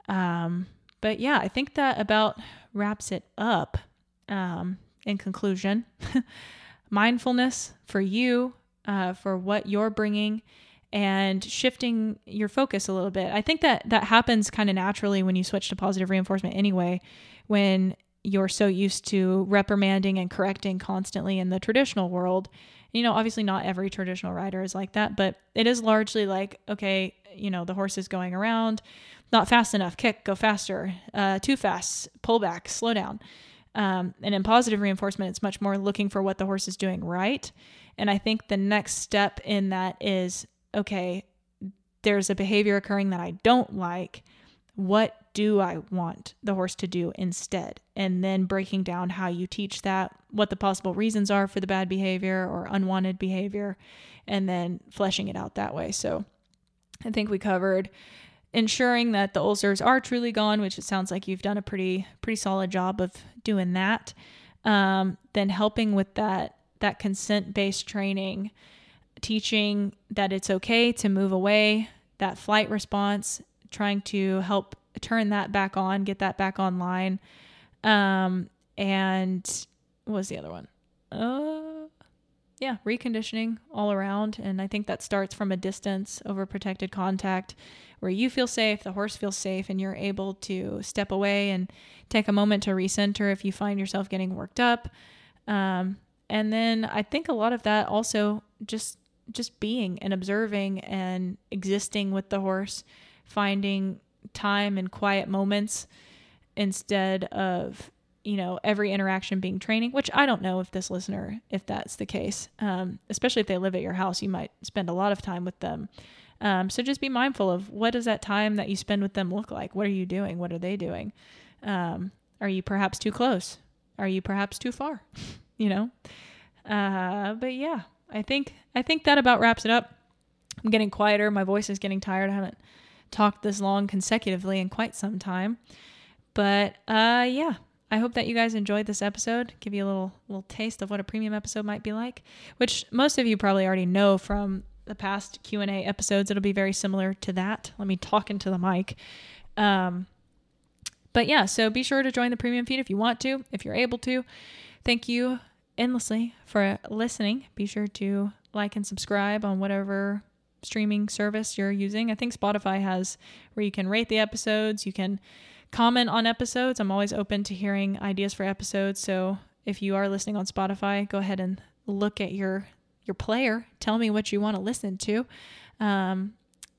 Um, but yeah, I think that about wraps it up. Um, in conclusion, mindfulness for you, uh, for what you're bringing, and shifting your focus a little bit. I think that that happens kind of naturally when you switch to positive reinforcement anyway. When you're so used to reprimanding and correcting constantly in the traditional world. You know, obviously not every traditional rider is like that, but it is largely like, okay, you know, the horse is going around, not fast enough, kick, go faster, uh, too fast, pull back, slow down. Um, and in positive reinforcement, it's much more looking for what the horse is doing right. And I think the next step in that is okay, there's a behavior occurring that I don't like. What do I want the horse to do instead? And then breaking down how you teach that, what the possible reasons are for the bad behavior or unwanted behavior, and then fleshing it out that way. So I think we covered ensuring that the ulcers are truly gone, which it sounds like you've done a pretty pretty solid job of doing that. Um, then helping with that that consent based training, teaching that it's okay to move away, that flight response, trying to help turn that back on, get that back online. Um, and what was the other one? Uh, yeah, reconditioning all around. And I think that starts from a distance over protected contact where you feel safe, the horse feels safe, and you're able to step away and take a moment to recenter if you find yourself getting worked up. Um, and then I think a lot of that also just just being and observing and existing with the horse, finding time and quiet moments instead of you know every interaction being training which i don't know if this listener if that's the case. Um, especially if they live at your house you might spend a lot of time with them. Um, so just be mindful of what does that time that you spend with them look like? What are you doing? What are they doing? Um, are you perhaps too close? Are you perhaps too far? You know? Uh, but yeah i think i think that about wraps it up i'm getting quieter my voice is getting tired i haven't talked this long consecutively in quite some time. But uh, yeah, I hope that you guys enjoyed this episode. Give you a little little taste of what a premium episode might be like, which most of you probably already know from the past Q and A episodes. It'll be very similar to that. Let me talk into the mic. Um, but yeah, so be sure to join the premium feed if you want to, if you're able to. Thank you endlessly for listening. Be sure to like and subscribe on whatever streaming service you're using. I think Spotify has where you can rate the episodes, you can comment on episodes. I'm always open to hearing ideas for episodes. So if you are listening on Spotify, go ahead and look at your your player. Tell me what you want to listen to. Um,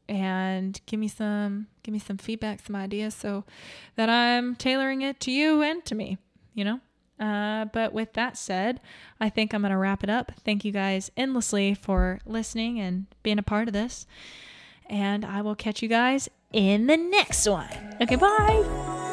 and give me some give me some feedback, some ideas so that I'm tailoring it to you and to me, you know? Uh, but with that said, I think I'm going to wrap it up. Thank you guys endlessly for listening and being a part of this. And I will catch you guys in the next one. Okay, bye.